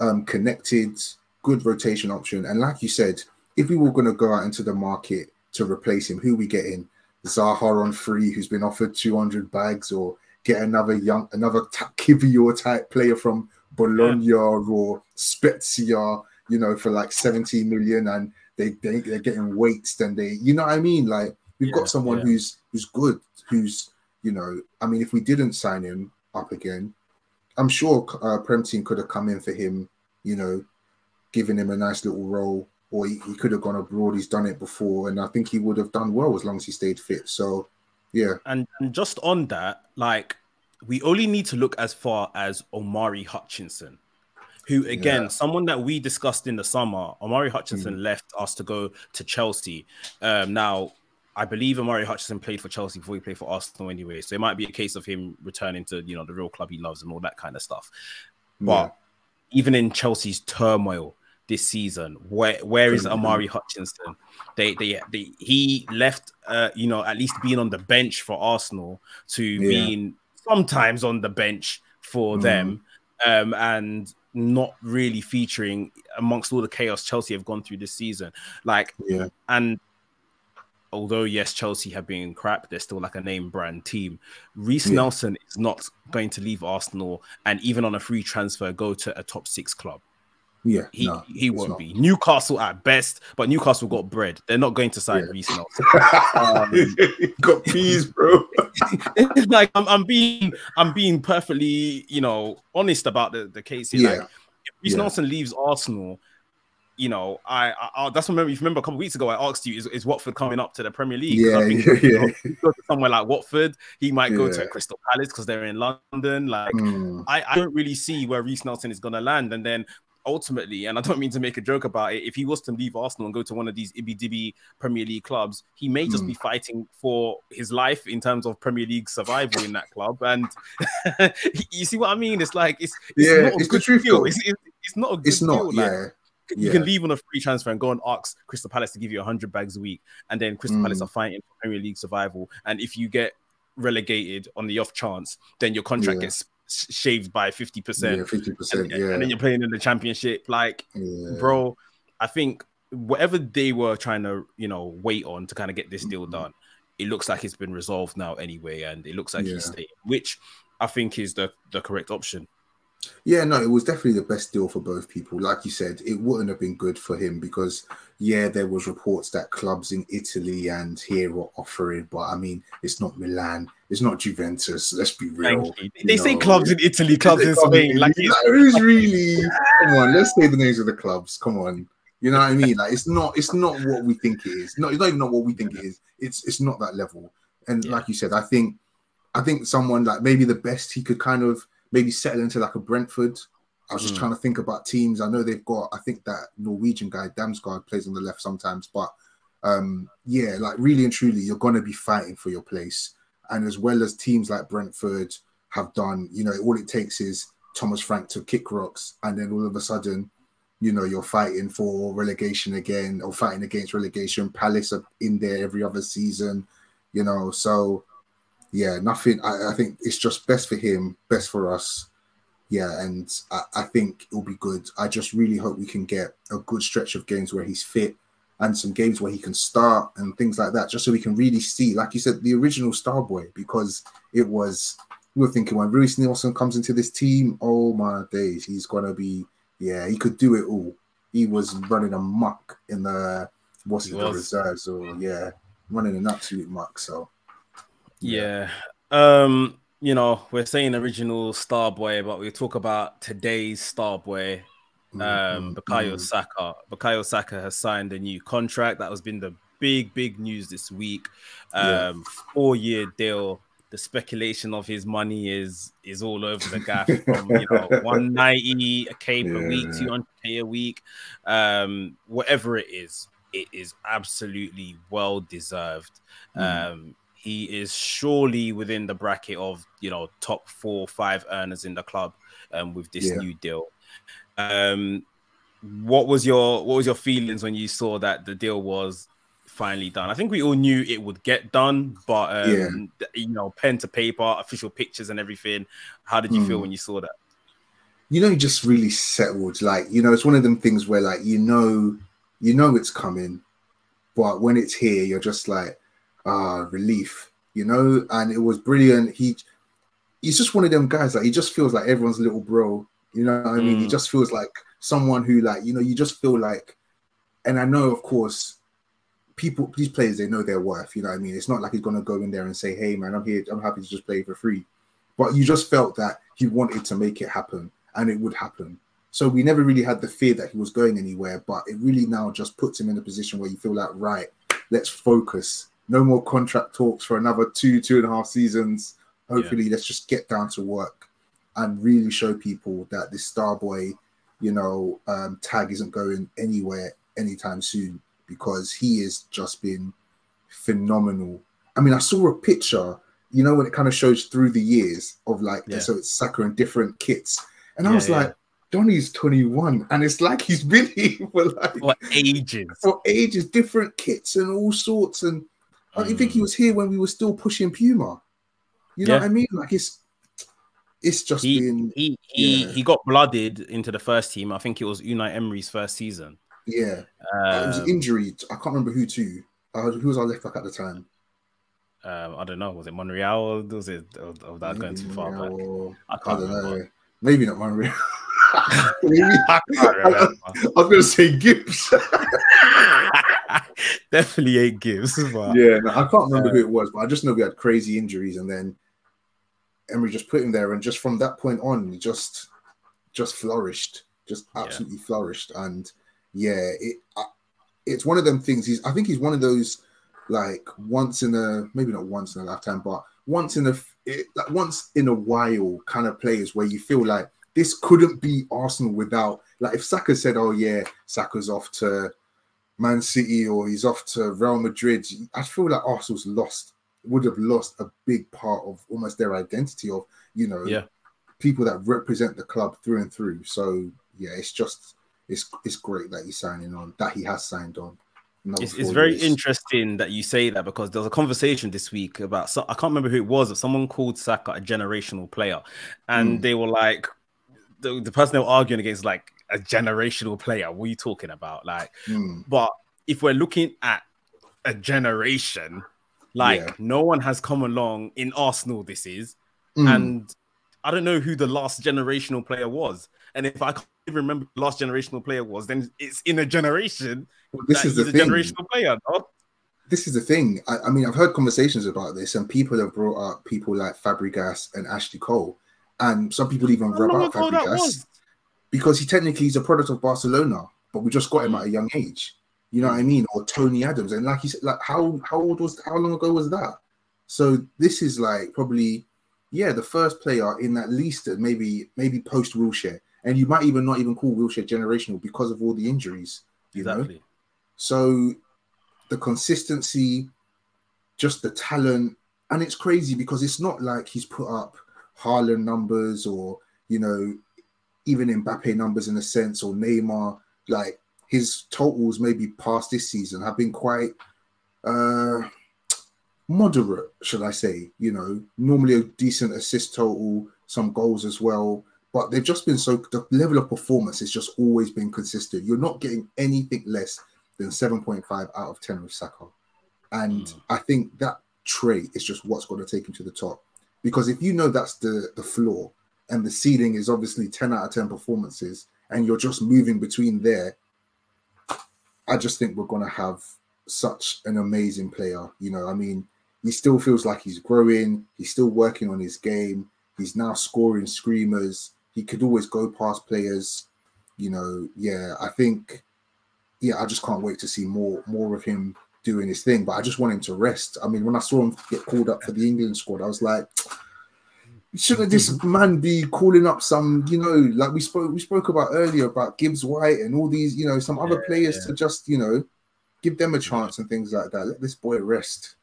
um, connected. Good rotation option, and like you said, if we were going to go out into the market to replace him, who we getting? Zaha on free, who's been offered 200 bags, or get another young, another Kiwior type player from Bologna yeah. or Spezia, you know, for like 17 million, and they, they they're getting weights, and they, you know what I mean? Like we've yeah, got someone yeah. who's who's good, who's you know, I mean, if we didn't sign him up again, I'm sure uh, Prem team could have come in for him, you know, giving him a nice little role, or he, he could have gone abroad. He's done it before, and I think he would have done well as long as he stayed fit. So, yeah. And, and just on that, like, we only need to look as far as Omari Hutchinson, who again, yeah. someone that we discussed in the summer. Omari Hutchinson mm. left us to go to Chelsea. Um, now I believe Omari Hutchinson played for Chelsea before he played for Arsenal anyway. So it might be a case of him returning to, you know, the real club he loves and all that kind of stuff. But yeah. even in Chelsea's turmoil this season, where where is Omari Hutchinson? They they, they he left uh, you know, at least being on the bench for Arsenal to yeah. being sometimes on the bench for mm. them. Um, and not really featuring amongst all the chaos Chelsea have gone through this season. Like, yeah, and although yes, Chelsea have been crap, they're still like a name brand team. Reiss yeah. Nelson is not going to leave Arsenal and even on a free transfer go to a top six club. Yeah, he no, he won't not. be Newcastle at best, but Newcastle got bread. They're not going to sign yeah. Reiss Nelson. *laughs* Um, *laughs* got peas, bro. it's *laughs* like I'm, I'm being I'm being perfectly you know honest about the the case. Here. Yeah. Like, if Reiss yeah. Nelson leaves Arsenal, you know, I, I, I that's what remember. If you remember a couple weeks ago, I asked you, is, is Watford coming up to the Premier League? Yeah, I think, yeah, you know, go to somewhere like Watford. He might go to Crystal Palace because they're in London. Like, mm. I, I don't really see where Reiss Nelson is going to land. And then ultimately, and I don't mean to make a joke about it, if he was to leave Arsenal and go to one of these ibby dibby Premier League clubs, he may just mm. be fighting for his life in terms of Premier League survival in that club. And *laughs* you see what I mean? It's like it's, it's yeah, not a it's good the truth. Deal. It's, it's, it's, not a good it's not, deal. Yeah. Like, you yeah. can leave on a free transfer and go and ask Crystal Palace to give you 100 bags a week, and then Crystal mm. Palace are fighting for Premier League survival. And if you get relegated on the off chance, then your contract yeah. gets shaved by 50%. Yeah, 50%. And, yeah. and then you're playing in the championship. Like, yeah. bro, I think whatever they were trying to, you know, wait on to kind of get this deal mm-hmm. done, it looks like it's been resolved now anyway. And it looks like he's staying, which I think is the, the correct option. Yeah, no, it was definitely the best deal for both people. Like you said, it wouldn't have been good for him because yeah, there was reports that clubs in Italy and here were offering, but I mean, it's not Milan, it's not Juventus. Let's be real. They know. say clubs in Italy, clubs in Spain. Like, like who's really? come on, let's say the names of the clubs. Come on. You know what I mean? Like it's not it's not what we think it is. No, it's not even not what we think it is. It's it's not that level. And yeah. like you said, I think I think someone like maybe the best he could kind of maybe settle into like a Brentford. I was just mm. trying to think about teams. I know they've got, I think that Norwegian guy, Damsgaard, plays on the left sometimes, but um, yeah, like really and truly, you're going to be fighting for your place. And as well as teams like Brentford have done, you know, all it takes is Thomas Frank to kick rocks, and then all of a sudden, you know, you're fighting for relegation again or fighting against relegation. Palace are in there every other season, you know, so yeah, nothing. I, I, think it's just best for him, best for us. Yeah, and I, I think it'll be good. I just really hope we can get a good stretch of games where he's fit and some games where he can start and things like that, just so we can really see, like you said, the original Starboy, because it was we were thinking when Reiss Nelson comes into this team, oh my days, he's gonna be yeah, he could do it all. He was running a muck in the what's it, the reserves, or yeah, running an absolute muck. So yeah. Um, you know, we're saying original Starboy, but we talk about today's Starboy. Um, mm-hmm. Bukayo mm-hmm. Saka. Bukayo Saka has signed a new contract. That has been the big, big news this week. Um, yeah. four year deal. The speculation of his money is is all over the gaff from you know *laughs* 190 a k per yeah. week, 200k a week, um, whatever it is, it is absolutely well deserved. Mm. Um, he is surely within the bracket of you know top four five earners in the club um, with this yeah. new deal um what was your what was your feelings when you saw that the deal was finally done i think we all knew it would get done but um yeah. you know pen to paper official pictures and everything how did you mm. feel hmm. when you saw that you know just really settled like you know it's one of them things where like you know You know it's coming, but when it's here, you're just like, ah, relief, you know. And it was brilliant. He, he's just one of them guys. Like he just feels like everyone's little bro. You know what I mean? Mm. He just feels like someone who, like, you know, you just feel like. And I know, of course, people, these players, they know their worth. You know what I mean? It's not like he's gonna go in there and say, "Hey, man, I'm here. I'm happy to just play for free." But you just felt that he wanted to make it happen, and it would happen. So we never really had the fear that he was going anywhere, but it really now just puts him in a position where you feel like, right, let's focus. No more contract talks for another two, two and a half seasons. Hopefully, yeah. let's just get down to work and really show people that this Starboy, you know, um, tag isn't going anywhere anytime soon because he has just been phenomenal. I mean, I saw a picture, you know, when it kind of shows through the years of like, yeah. so it's Saka in different kits. And I was like, Donny's 21, and it's like he's been here for like for ages, for ages, different kits and all sorts. And I think he mm. was here when we were still pushing Puma. You know yeah. what I mean? Like it's it's just he, been he he, yeah. he got blooded into the first team. I think it was Unai Emery's first season. Yeah, um, it was injury. I can't remember who to. Uh, who was our left back at the time? Um, I don't know. Was it Monreal or was it? Or, or that going too far back? *laughs* *laughs* I, can't I don't remember. know. Maybe not Monreal. I, I, was gonna say Gibbs. *laughs* *laughs* Definitely ain't Gibbs. But, yeah, no, I can't remember uh, who it was, but I just know we had crazy injuries, and then Emery just put him there, and just from that point on, he just just flourished, just absolutely yeah. flourished, and yeah, it it's one of them things. He's I think he's one of those like once in a maybe not once in a lifetime, but once in a it, like once in a while kind of players where you feel like this couldn't be Arsenal without like if Saka said, "Oh yeah, Saka's off to Man City or he's off to Real Madrid," I feel like Arsenal's lost would have lost a big part of almost their identity of you know yeah. people that represent the club through and through. So yeah, it's just it's it's great that he's signing on that he has signed on. It's, it's, very years. interesting that you say that because there was a conversation this week about so, I can't remember who it was. But someone called Saka a generational player, and mm. they were like, the, the person they were arguing against like a generational player. What are you talking about? Like, mm. but if we're looking at a generation, like yeah. no one has come along in Arsenal. This is, mm. and I don't know who the last generational player was. And if I can't even remember the last generational player was, then it's in a generation. This is the thing. generational player. No? This is the thing. I, I, mean, I've heard conversations about this, and people have brought up people like Fabregas and Ashley Cole, and some people even rub out Fabregas because he technically is a product of Barcelona, but we just got him at a young age. You know what I mean? Or Tony Adams, and like he said, like how how old was how long ago was that? So this is like probably yeah the first player in at least maybe maybe post Wilshere, and you might even not even call Wilshere generational because of all the injuries. You exactly. know, so the consistency, just the talent, and it's crazy because it's not like he's put up Haaland numbers or you know even Mbappe numbers in a sense or Neymar. Like his totals maybe past this season have been quite uh moderate, should I say? You know, normally a decent assist total, some goals as well. But they've just been so the level of performance has just always been consistent. You're not getting anything less than 7.5 out of 10 with Saka. And mm. I think that trait is just what's going to take him to the top. Because if you know that's the the floor and the ceiling is obviously 10 out of 10 performances, and you're just moving between there, I just think we're gonna have such an amazing player. You know, I mean, he still feels like he's growing, he's still working on his game, he's now scoring screamers, he could always go past players. You know, yeah, I think yeah, I just can't wait to see more more of him doing his thing. But I just want him to rest. I mean, when I saw him get called up for the England squad, I was like, shouldn't this man be calling up some, you know, like we spoke we spoke about earlier about Gibbs White and all these, you know, some other yeah, players yeah. to just, you know, give them a chance and things like that. Let this boy rest.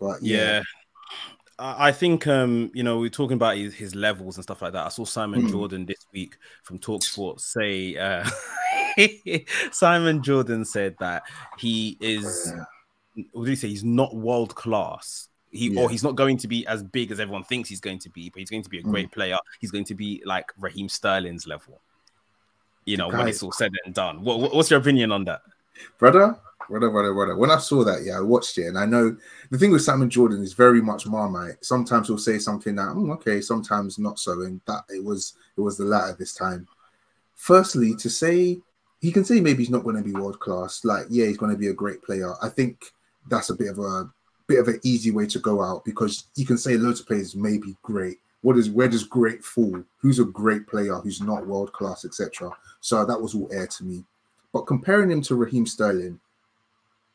But yeah. yeah. I think um, you know, we're talking about his, his, levels and stuff like that. I saw Simon mm. Jordan this week from Talksport say uh *laughs* Simon Jordan said that he is what did he say? He's not world class. He yeah. or he's not going to be as big as everyone thinks he's going to be, but he's going to be a great mm. player. He's going to be like Raheem Sterling's level. You know, when it's all said and done. What, what's your opinion on that? brother, brother, brother, brother. When I saw that, yeah, I watched it, and I know the thing with Simon Jordan is very much Marmite. Sometimes he'll say something that, mm, okay, sometimes not so, and that it was it was the latter this time. Firstly, to say he can say maybe he's not going to be world class, like yeah, he's going to be a great player. I think that's a bit of a bit of an easy way to go out because you can say loads of players may be great. What is where does great fall? Who's a great player who's not world class, etc. So that was all air to me. But comparing him to Raheem Sterling,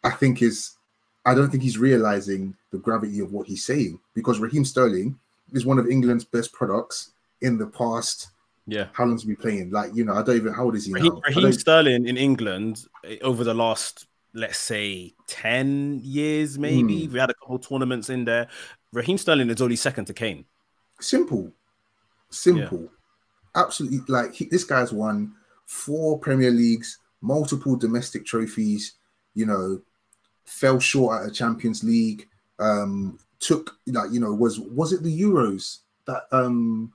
I think is I don't think he's realizing the gravity of what he's saying because Raheem Sterling is one of England's best products in the past. Yeah, how long's he been playing? Like you know, I don't even how old is he Raheem, now? Raheem Sterling in England eh, over the last let's say 10 years, maybe. Mm. We had a couple tournaments in there. Raheem Sterling is only second to Kane. Simple. Simple. Yeah. Absolutely. Like he, this guy's won four Premier Leagues, multiple domestic trophies, you know, fell short at a Champions League, um, took like, you know, was was it the Euros that um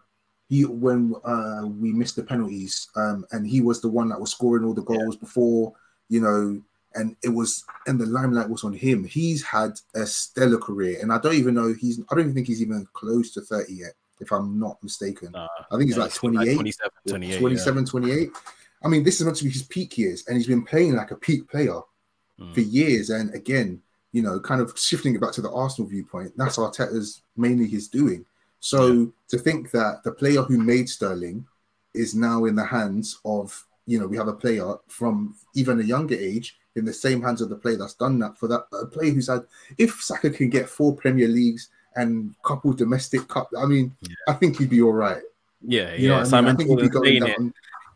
he when uh we missed the penalties, um, and he was the one that was scoring all the goals yeah. before, you know, and it was and the limelight was on him. He's had a stellar career, and I don't even know he's I don't even think he's even close to 30 yet, if I'm not mistaken. Uh, I think he's yeah, like 28, like 27, 28, 27, yeah. 28. I mean, this is meant to be his peak years, and he's been playing like a peak player mm. for years. And again, you know, kind of shifting it back to the Arsenal viewpoint, that's Arteta's mainly his doing. So yeah. to think that the player who made Sterling is now in the hands of, you know, we have a player from even a younger age in the same hands of the player that's done that for that a player who's had if Saka can get four Premier Leagues and couple domestic cup, I mean, yeah. I think he'd be all right. Yeah, you yeah. Simon I, mean? I think he'd be going down. It.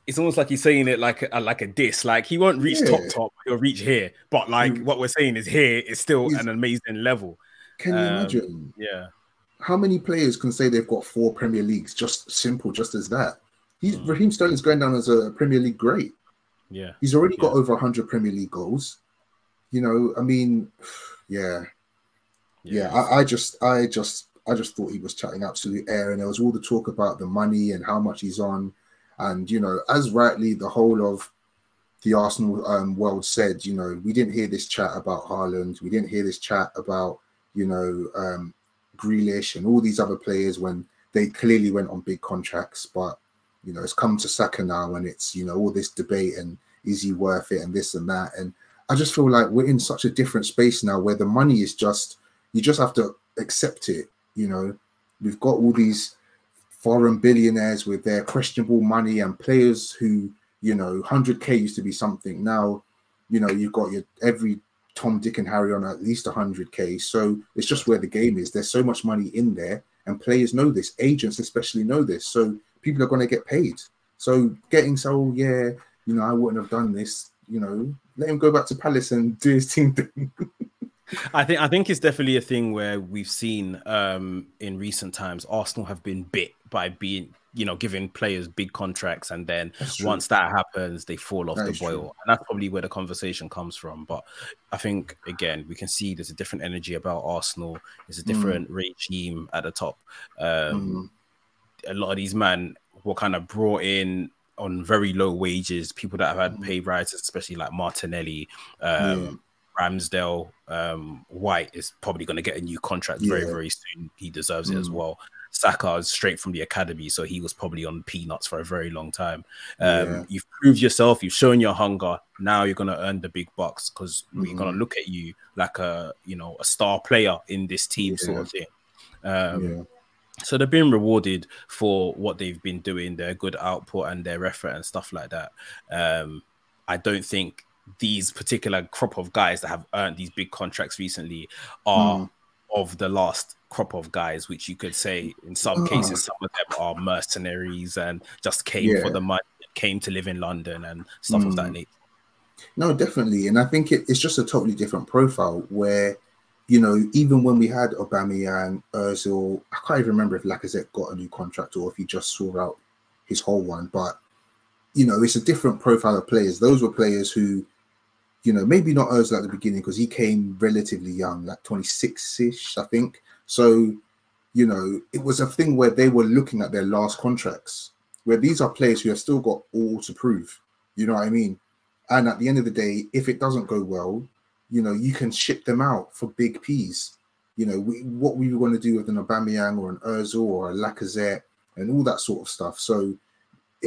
It's almost like he's saying it like a, like a diss. Like he won't reach yeah. top top, he'll reach here. But like mm. what we're saying is here is still he's, an amazing level. Can you um, imagine? Yeah. How many players can say they've got four Premier Leagues? Just simple, just as that. He's mm. Raheem Sterling's going down as a Premier League great. Yeah. He's already got yeah. over 100 Premier League goals. You know, I mean, *sighs* yeah. Yeah, I, I, just I just I just thought he was chatting absolute air and there was all the talk about the money and how much he's on. And you know, as rightly the whole of the Arsenal um, world said, you know, we didn't hear this chat about Haaland, we didn't hear this chat about, you know, um Grealish and all these other players when they clearly went on big contracts, but you know, it's come to Saka now, and it's you know all this debate and is he worth it and this and that, and I just feel like we're in such a different space now where the money is just you just have to accept it. You know, we've got all these foreign billionaires with their questionable money and players who you know 100k used to be something. Now you know you've got your every tom dick and harry on at least 100k so it's just where the game is. There's so much money in there and players know this. Agents especially know this. So people are going to get paid. So getting so yeah, you know, I wouldn't have done this. You know, let him go back to Palace and do his team thing. I think I think it's definitely a thing where we've seen um, in recent times Arsenal have been bit by being you know giving players big contracts and then once that happens they fall off that the boil true. and that's probably where the conversation comes from but I think again we can see there's a different energy about Arsenal there's a mm. different mm. regime at the top um, mm a lot of these men were kind of brought in on very low wages, people that have had mm. pay rises, especially like Martinelli, um, yeah. Ramsdale, um, White is probably going to get a new contract yeah. very, very soon. He deserves mm. it as mm. well. Saka is straight from the academy, so he was probably on peanuts for a very long time. Um, yeah. You've proved yourself, you've shown your hunger. Now you're gonna earn the big bucks because mm. we're gonna look at you like a you know a star player in this team, sort of thing. Um, so they're being rewarded for what they've been doing, their good output and their effort and stuff like that. Um, I don't think these particular crop of guys that have earned these big contracts recently are mm. of the last crop of guys, which you could say in some uh. cases some of them are mercenaries and just came yeah. for the money, came to live in London and stuff mm. of that hmm. nature. No, definitely, and I think it, it's just a totally different profile where you know, even when we had Aubameyang, Özil, I can't even remember if Lacazette got a new contract or if he just saw out his whole one. But you know, it's a different profile of players. Those were players who, you know, maybe not Özil at the beginning because he came relatively young, like 26-ish, I think. So, you know, it was a thing where they were looking at their last contracts, where these are players who have still got all to prove. You know what I mean? And at the end of the day, if it doesn't go well, you know, you can ship them out for big P's. You know, we, what we want to do with an Aubameyang or an Özil or a Lacazette and all that sort of stuff. So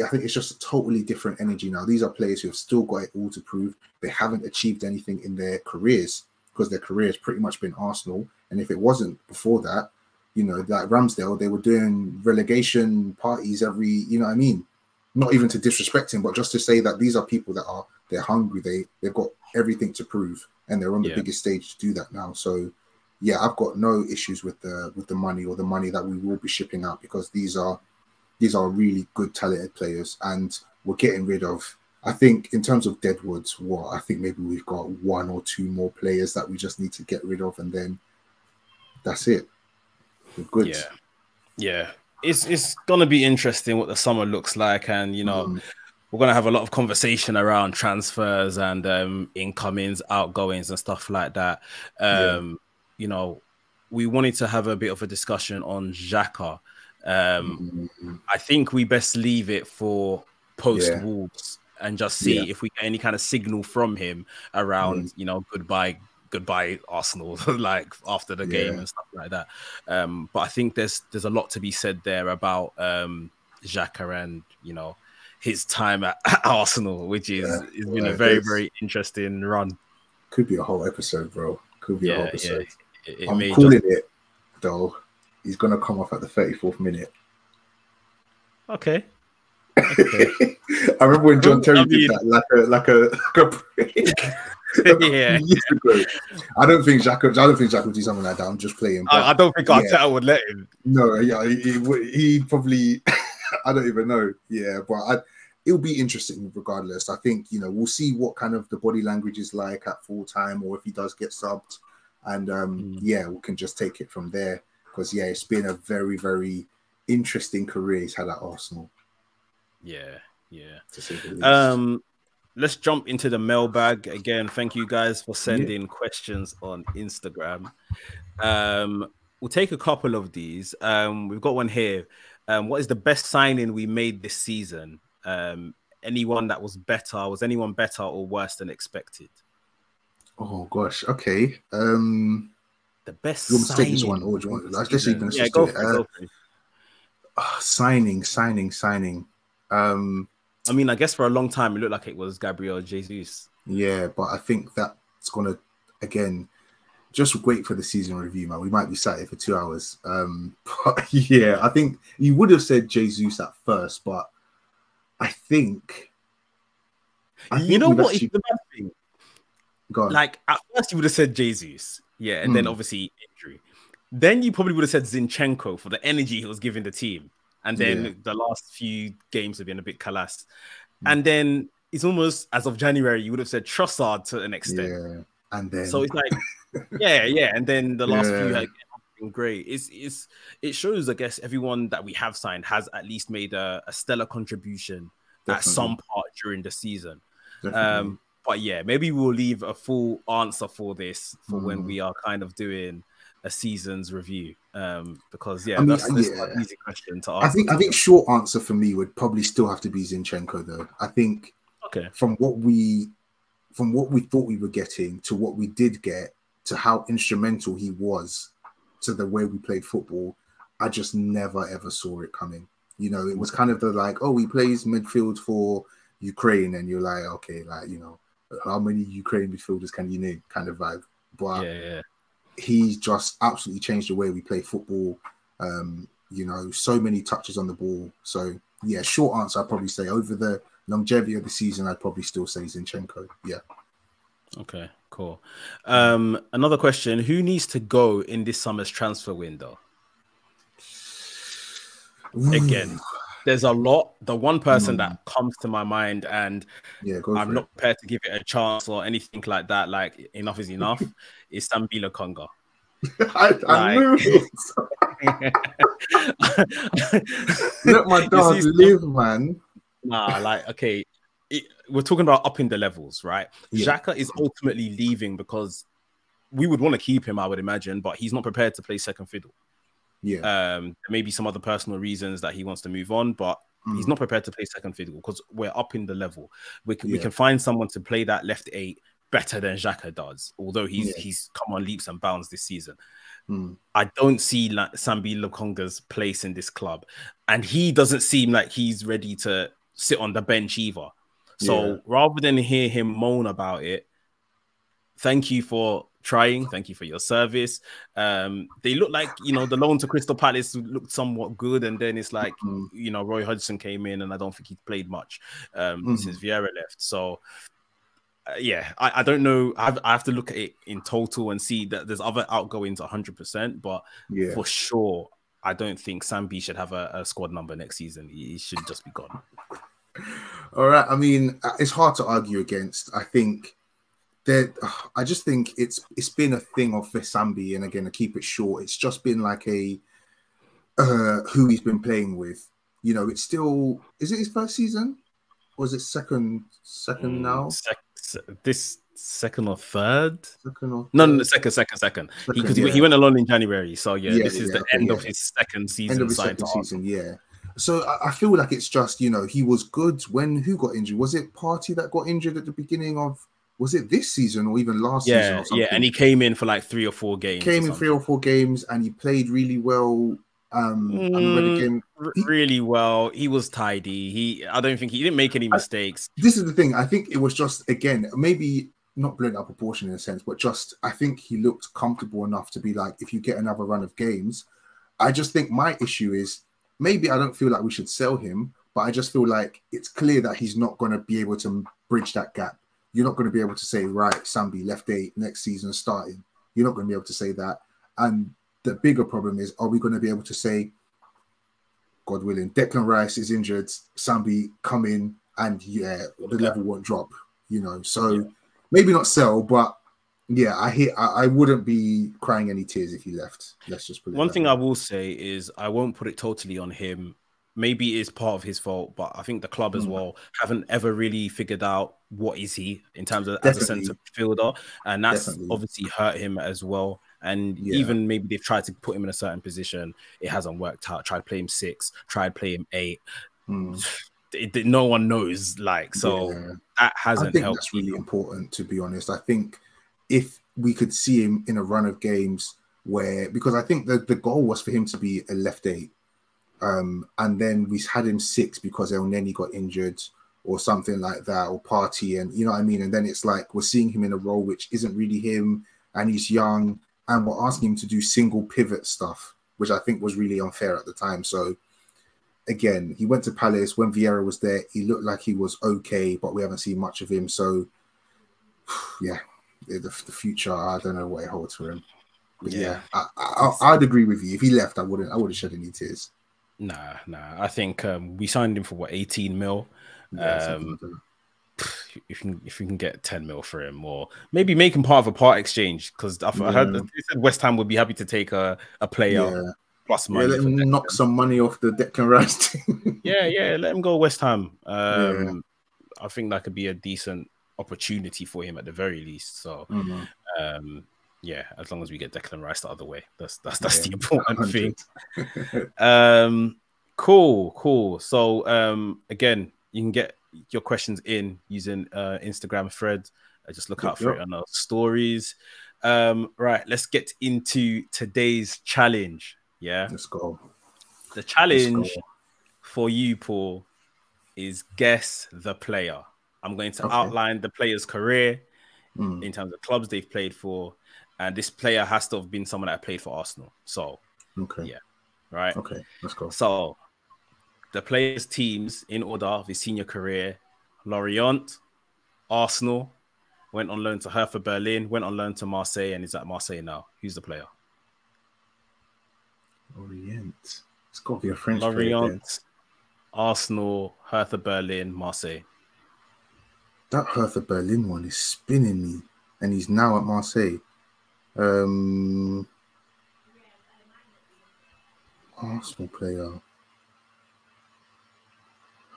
I think it's just a totally different energy now. These are players who have still got it all to prove. They haven't achieved anything in their careers because their career has pretty much been Arsenal. And if it wasn't before that, you know, like Ramsdale, they were doing relegation parties every, you know what I mean? Not even to disrespect him, but just to say that these are people that are they're hungry. They they've got everything to prove, and they're on the yeah. biggest stage to do that now. So, yeah, I've got no issues with the with the money or the money that we will be shipping out because these are these are really good, talented players, and we're getting rid of. I think in terms of Deadwoods, what I think maybe we've got one or two more players that we just need to get rid of, and then that's it. We're good. Yeah, yeah. It's it's gonna be interesting what the summer looks like, and you know. Mm. We're gonna have a lot of conversation around transfers and um, incomings, outgoings, and stuff like that. Um, yeah. You know, we wanted to have a bit of a discussion on Xhaka um, mm-hmm. I think we best leave it for post yeah. Wolves and just see yeah. if we get any kind of signal from him around, mm. you know, goodbye, goodbye Arsenal, *laughs* like after the game and stuff like that. Um, but I think there's there's a lot to be said there about um, Xhaka and you know his time at, *laughs* Arsenal, which is yeah. has been well, a very very interesting run. Could be a whole episode, bro. Could be a whole episode. It, it I'm calling just... it though he's going to come off at the 34th minute. Okay. okay. *laughs* I remember when John Terry I mean... did that, like a like a, like *laughs* a yeah. I don't think Jack. I don't think Jack would do something like that. I'm just playing. But, I, I, don't think Arteta yeah. would let him. No, yeah, he, he, he probably. I don't even know. Yeah, but I, it'll be interesting regardless. I think you know we'll see what kind of the body language is like at full time, or if he does get subbed, and um, mm. yeah, we can just take it from there because yeah, it's been a very very interesting career he's had at Arsenal. Yeah, yeah. Um, let's jump into the mailbag again. Thank you guys for sending yeah. questions on Instagram. Um, we'll take a couple of these. Um, we've got one here. Um, what is the best signing we made this season? Um, anyone that was better? Was anyone better or worse than expected? Oh gosh. Okay. Um the best. You want to take this one, or do you want? Let's just even yeah, go, for it. Uh, uh, signing, signing, signing. Um, I mean, I guess for a long time it looked like it was Gabriel Jesus. Yeah, but I think that's gonna again just wait for the season review, man. We might be sat here for two hours. Um, *laughs* but yeah, I think you would have said Jesus at first, but I think, I think you know what actually... is the bad thing? Like at first you would have said Jesus, yeah, and mm. then hmm. obviously injury. Then you probably would have said Zinchenko for the energy he was giving the team. And then yeah. the last few games have been a bit callous. Mm. And then it's almost as of January, you would have said Trossard to an extent. Yeah. And then so it's like, *laughs* yeah, yeah. And then the last yeah. few have been great. It's it's it shows, I guess, everyone that we have signed has at least made a, a stellar contribution Definitely. at some part during the season. Definitely. Um, but yeah, maybe we'll leave a full answer for this for mm. when we are kind of doing a season's review. Um, because yeah, I mean, that's, that's yeah. an easy question to ask. I think I think short answer for me would probably still have to be Zinchenko though. I think okay from what we from what we thought we were getting to what we did get to how instrumental he was to the way we played football, I just never ever saw it coming. You know, it was kind of the like, oh, he plays midfield for Ukraine, and you're like, okay, like you know, how many Ukrainian midfielders can you name kind of vibe. But yeah, yeah. he's just absolutely changed the way we play football. Um, you know, so many touches on the ball. So yeah, short answer, I'd probably say over the longevity of the season, I'd probably still say Zinchenko. Yeah. Okay, cool. Um, another question: Who needs to go in this summer's transfer window? Again, there's a lot. The one person mm. that comes to my mind, and yeah, I'm not it. prepared to give it a chance or anything like that. Like enough is enough. *laughs* is Sambi Lokonga. *laughs* I, I knew it. Let my dog live, man. Nah, like okay, it, we're talking about upping the levels, right? Yeah. Xhaka is ultimately leaving because we would want to keep him, I would imagine, but he's not prepared to play second fiddle. Yeah. Um, maybe some other personal reasons that he wants to move on, but Mm. He's not prepared to play second fiddle because we're upping the level. We can yeah. we can find someone to play that left eight better than Xhaka does, although he's yeah. he's come on leaps and bounds this season. Mm. I don't see like Sambi Lokonga's place in this club, and he doesn't seem like he's ready to sit on the bench either. So yeah. rather than hear him moan about it, thank you for trying. Thank you for your service. Um, they look like you know the loan to Crystal Palace looked somewhat good, and then it's like mm-hmm. you know Roy Hodgson came in, and I don't think he played much um, mm-hmm. since Vieira left. So uh, yeah, I, I don't know. I have, I have, to look at it in total and see that there's other outgoings 100, percent but yeah. for sure. I don't think Sambi should have a, a squad number next season. He should just be gone. *laughs* All right. I mean, uh, it's hard to argue against. I think that I just think it's it's been a thing of Sambi, and again, to keep it short, it's just been like a uh, who he's been playing with. You know, it's still is it his first season? Or is it second second mm, now? Sec- this second or third? Second or third? No, no, second, second, second. Because he, yeah. he, went alone in January, so yeah, yeah this is yeah, the end of his second season. End of his second season, yeah. So I, I, feel like it's just you know he was good when who got injured? Was it Partey that got injured at the beginning of? Was it this season or even last yeah, season? Yeah, yeah. and he came in for like three or four games. Came in three or four games and he played really well. Um, mm, he, really well. He was tidy. He, I don't think he, he didn't make any mistakes. I, this is the thing. I think it was just again maybe not blown out proportion in a sense, but just I think he looked comfortable enough to be like, if you get another run of games, I just think my issue is maybe I don't feel like we should sell him, but I just feel like it's clear that he's not going to be able to bridge that gap. You're not going to be able to say, right, Sambi left eight next season starting. You're not going to be able to say that. And the bigger problem is, are we going to be able to say, God willing, Declan Rice is injured, Sambi come in, and yeah, the level won't drop. You know, so maybe not sell, but yeah, I hear. I, I, wouldn't be crying any tears if he left. Let's just put it. one thing way. I will say is I won't put it totally on him. Maybe it is part of his fault, but I think the club as mm. well haven't ever really figured out what is he in terms of Definitely. as a centre fielder, and that's Definitely. obviously hurt him as well. And yeah. even maybe they've tried to put him in a certain position, it hasn't worked out. Tried play him six, tried play him eight. Mm. *sighs* It, it, no one knows, like so yeah. that hasn't I think helped. That's really important, to be honest. I think if we could see him in a run of games where because I think the, the goal was for him to be a left eight. Um, and then we had him six because El Elneny got injured or something like that, or Partey, and you know what I mean. And then it's like we're seeing him in a role which isn't really him, and he's young, and we're asking him to do single pivot stuff, which I think was really unfair at the time. So again, he went to Palace when Vieira was there. He looked like he was okay, but we haven't seen much of him. So *sighs* yeah, the, the future, I don't know what it holds for him. But yeah, yeah I, I, would agree with you. If he left, I wouldn't. I wouldn't shed any tears. Nah, nah. I think um, we signed him for what 18 mil. Yeah, um, if you can, if you can get 10 mil for him, or maybe make him part of a part exchange, because I, yeah. heard they said West Ham would be happy to take a, a player yeah. plus money. Yeah, let him knock some money off the Declan Rice *laughs* team. yeah, yeah, let him go West Ham. Um, I think that could be a decent opportunity for him at the very least. So, mm-hmm. um, yeah, as long as we get Declan Rice the other way, that's that's that's yeah, the important 100. thing. *laughs* um, cool, cool. So, um, again, you can get your questions in using uh, Instagram thread. Uh, just look out for it on our stories. Um, right, let's get into today's challenge. Yeah, let's go. The challenge go. for you, Paul, is guess the player. I'm going to okay. outline the player's career mm. in terms of clubs they've played for, and this player has to have been someone that played for Arsenal. So, okay, yeah, right. Okay, let's go. So, the players' teams in order of his senior career: Lorient, Arsenal, went on loan to Hertha Berlin, went on loan to Marseille, and is at Marseille now. Who's the player? Lorient. It's got to be a French Lorient, player. Arsenal, Hertha Berlin, Marseille that Hertha Berlin one is spinning me, and he's now at Marseille. Um, Arsenal player.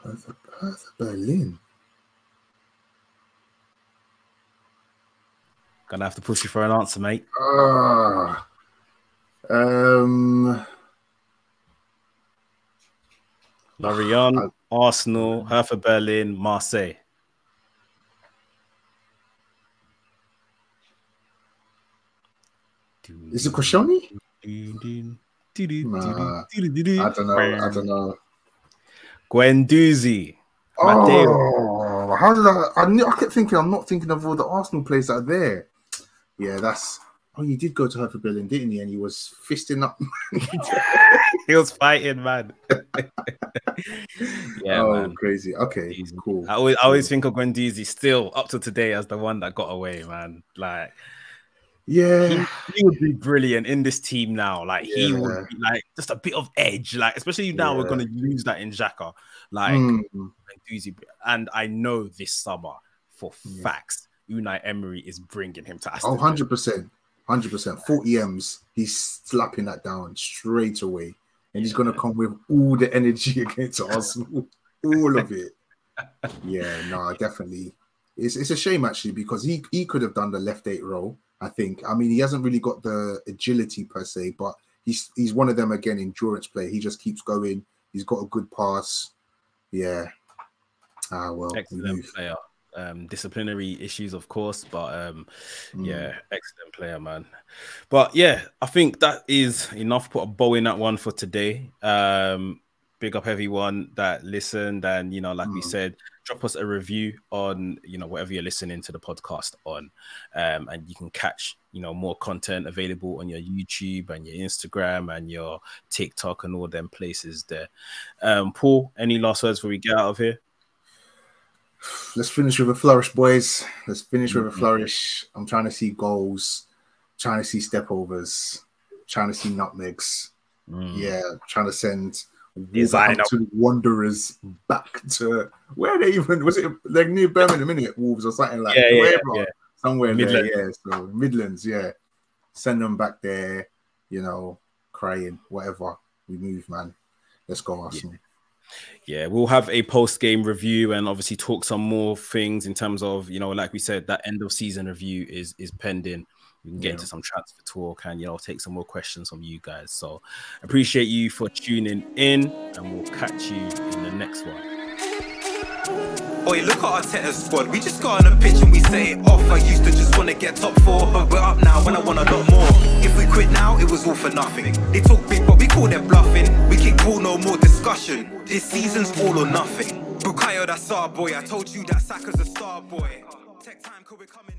Hertha, Hertha Berlin. Gonna have to push you for an answer, mate. Ah. Um. Lorient, *sighs* Arsenal, Hertha Berlin, Marseille. Is it? Nah, I don't know. I don't know. Guendouzi. Oh, how did I? I, I kept thinking I'm not thinking of all the Arsenal players that are there. Yeah, that's. Oh, you did go to Hertha Berlin, didn't you? And he was fisting up. he was fighting, man. yeah, oh, man. crazy. Okay, he's cool. I always, I always think of Guendouzi still up to today as the one that got away, man. Like yeah, he, he, would be brilliant in this team now. Like yeah. he would be like just a bit of edge. Like especially now yeah. we're gonna use that in Xhaka. Like mm. and I know this summer for yeah. facts, Unai Emery is bringing him to Aston. Oh, 100 percent, hundred percent. Forty m's. He's slapping that down straight away, and he's gonna come with all the energy *laughs* against Arsenal, all of it. *laughs* yeah, no, definitely. It's it's a shame actually because he he could have done the left eight role I think. I mean, he hasn't really got the agility per se, but he's he's one of them again, endurance player. He just keeps going. He's got a good pass. Yeah. Ah, well. Excellent player. Um, disciplinary issues, of course, but um, mm. yeah, excellent player, man. But yeah, I think that is enough. Put a bow in that one for today. Um, big up everyone that listened, and you know, like mm. we said, drop us a review on you know whatever you're listening to the podcast on um, and you can catch you know more content available on your youtube and your instagram and your tiktok and all them places there um, paul any last words before we get out of here let's finish with a flourish boys let's finish with a mm-hmm. flourish i'm trying to see goals trying to see step overs trying to see nutmegs mm. yeah trying to send design to Wanderers back to where they even was it like near Birmingham, minute Wolves or something like yeah, yeah, yeah. somewhere Midlands. there, yeah. So Midlands, yeah. Send them back there, you know, crying, whatever. We move, man. Let's go, Arsenal. Yeah. yeah, we'll have a post game review and obviously talk some more things in terms of you know, like we said, that end of season review is is pending we can get yeah. into some transfer talk and you know take some more questions from you guys. So appreciate you for tuning in, and we'll catch you in the next one. Oi, look at our Arteta's squad. We just got on a pitch and we say it off. I used to just want to get top four, but we're up now when I want a lot more. If we quit now, it was all for nothing. They talk big, but we call them bluffing. We kick ball, no more discussion. This season's all or nothing. Bukayo, that's our boy. I told you that Saka's a star boy. Tech time, could we coming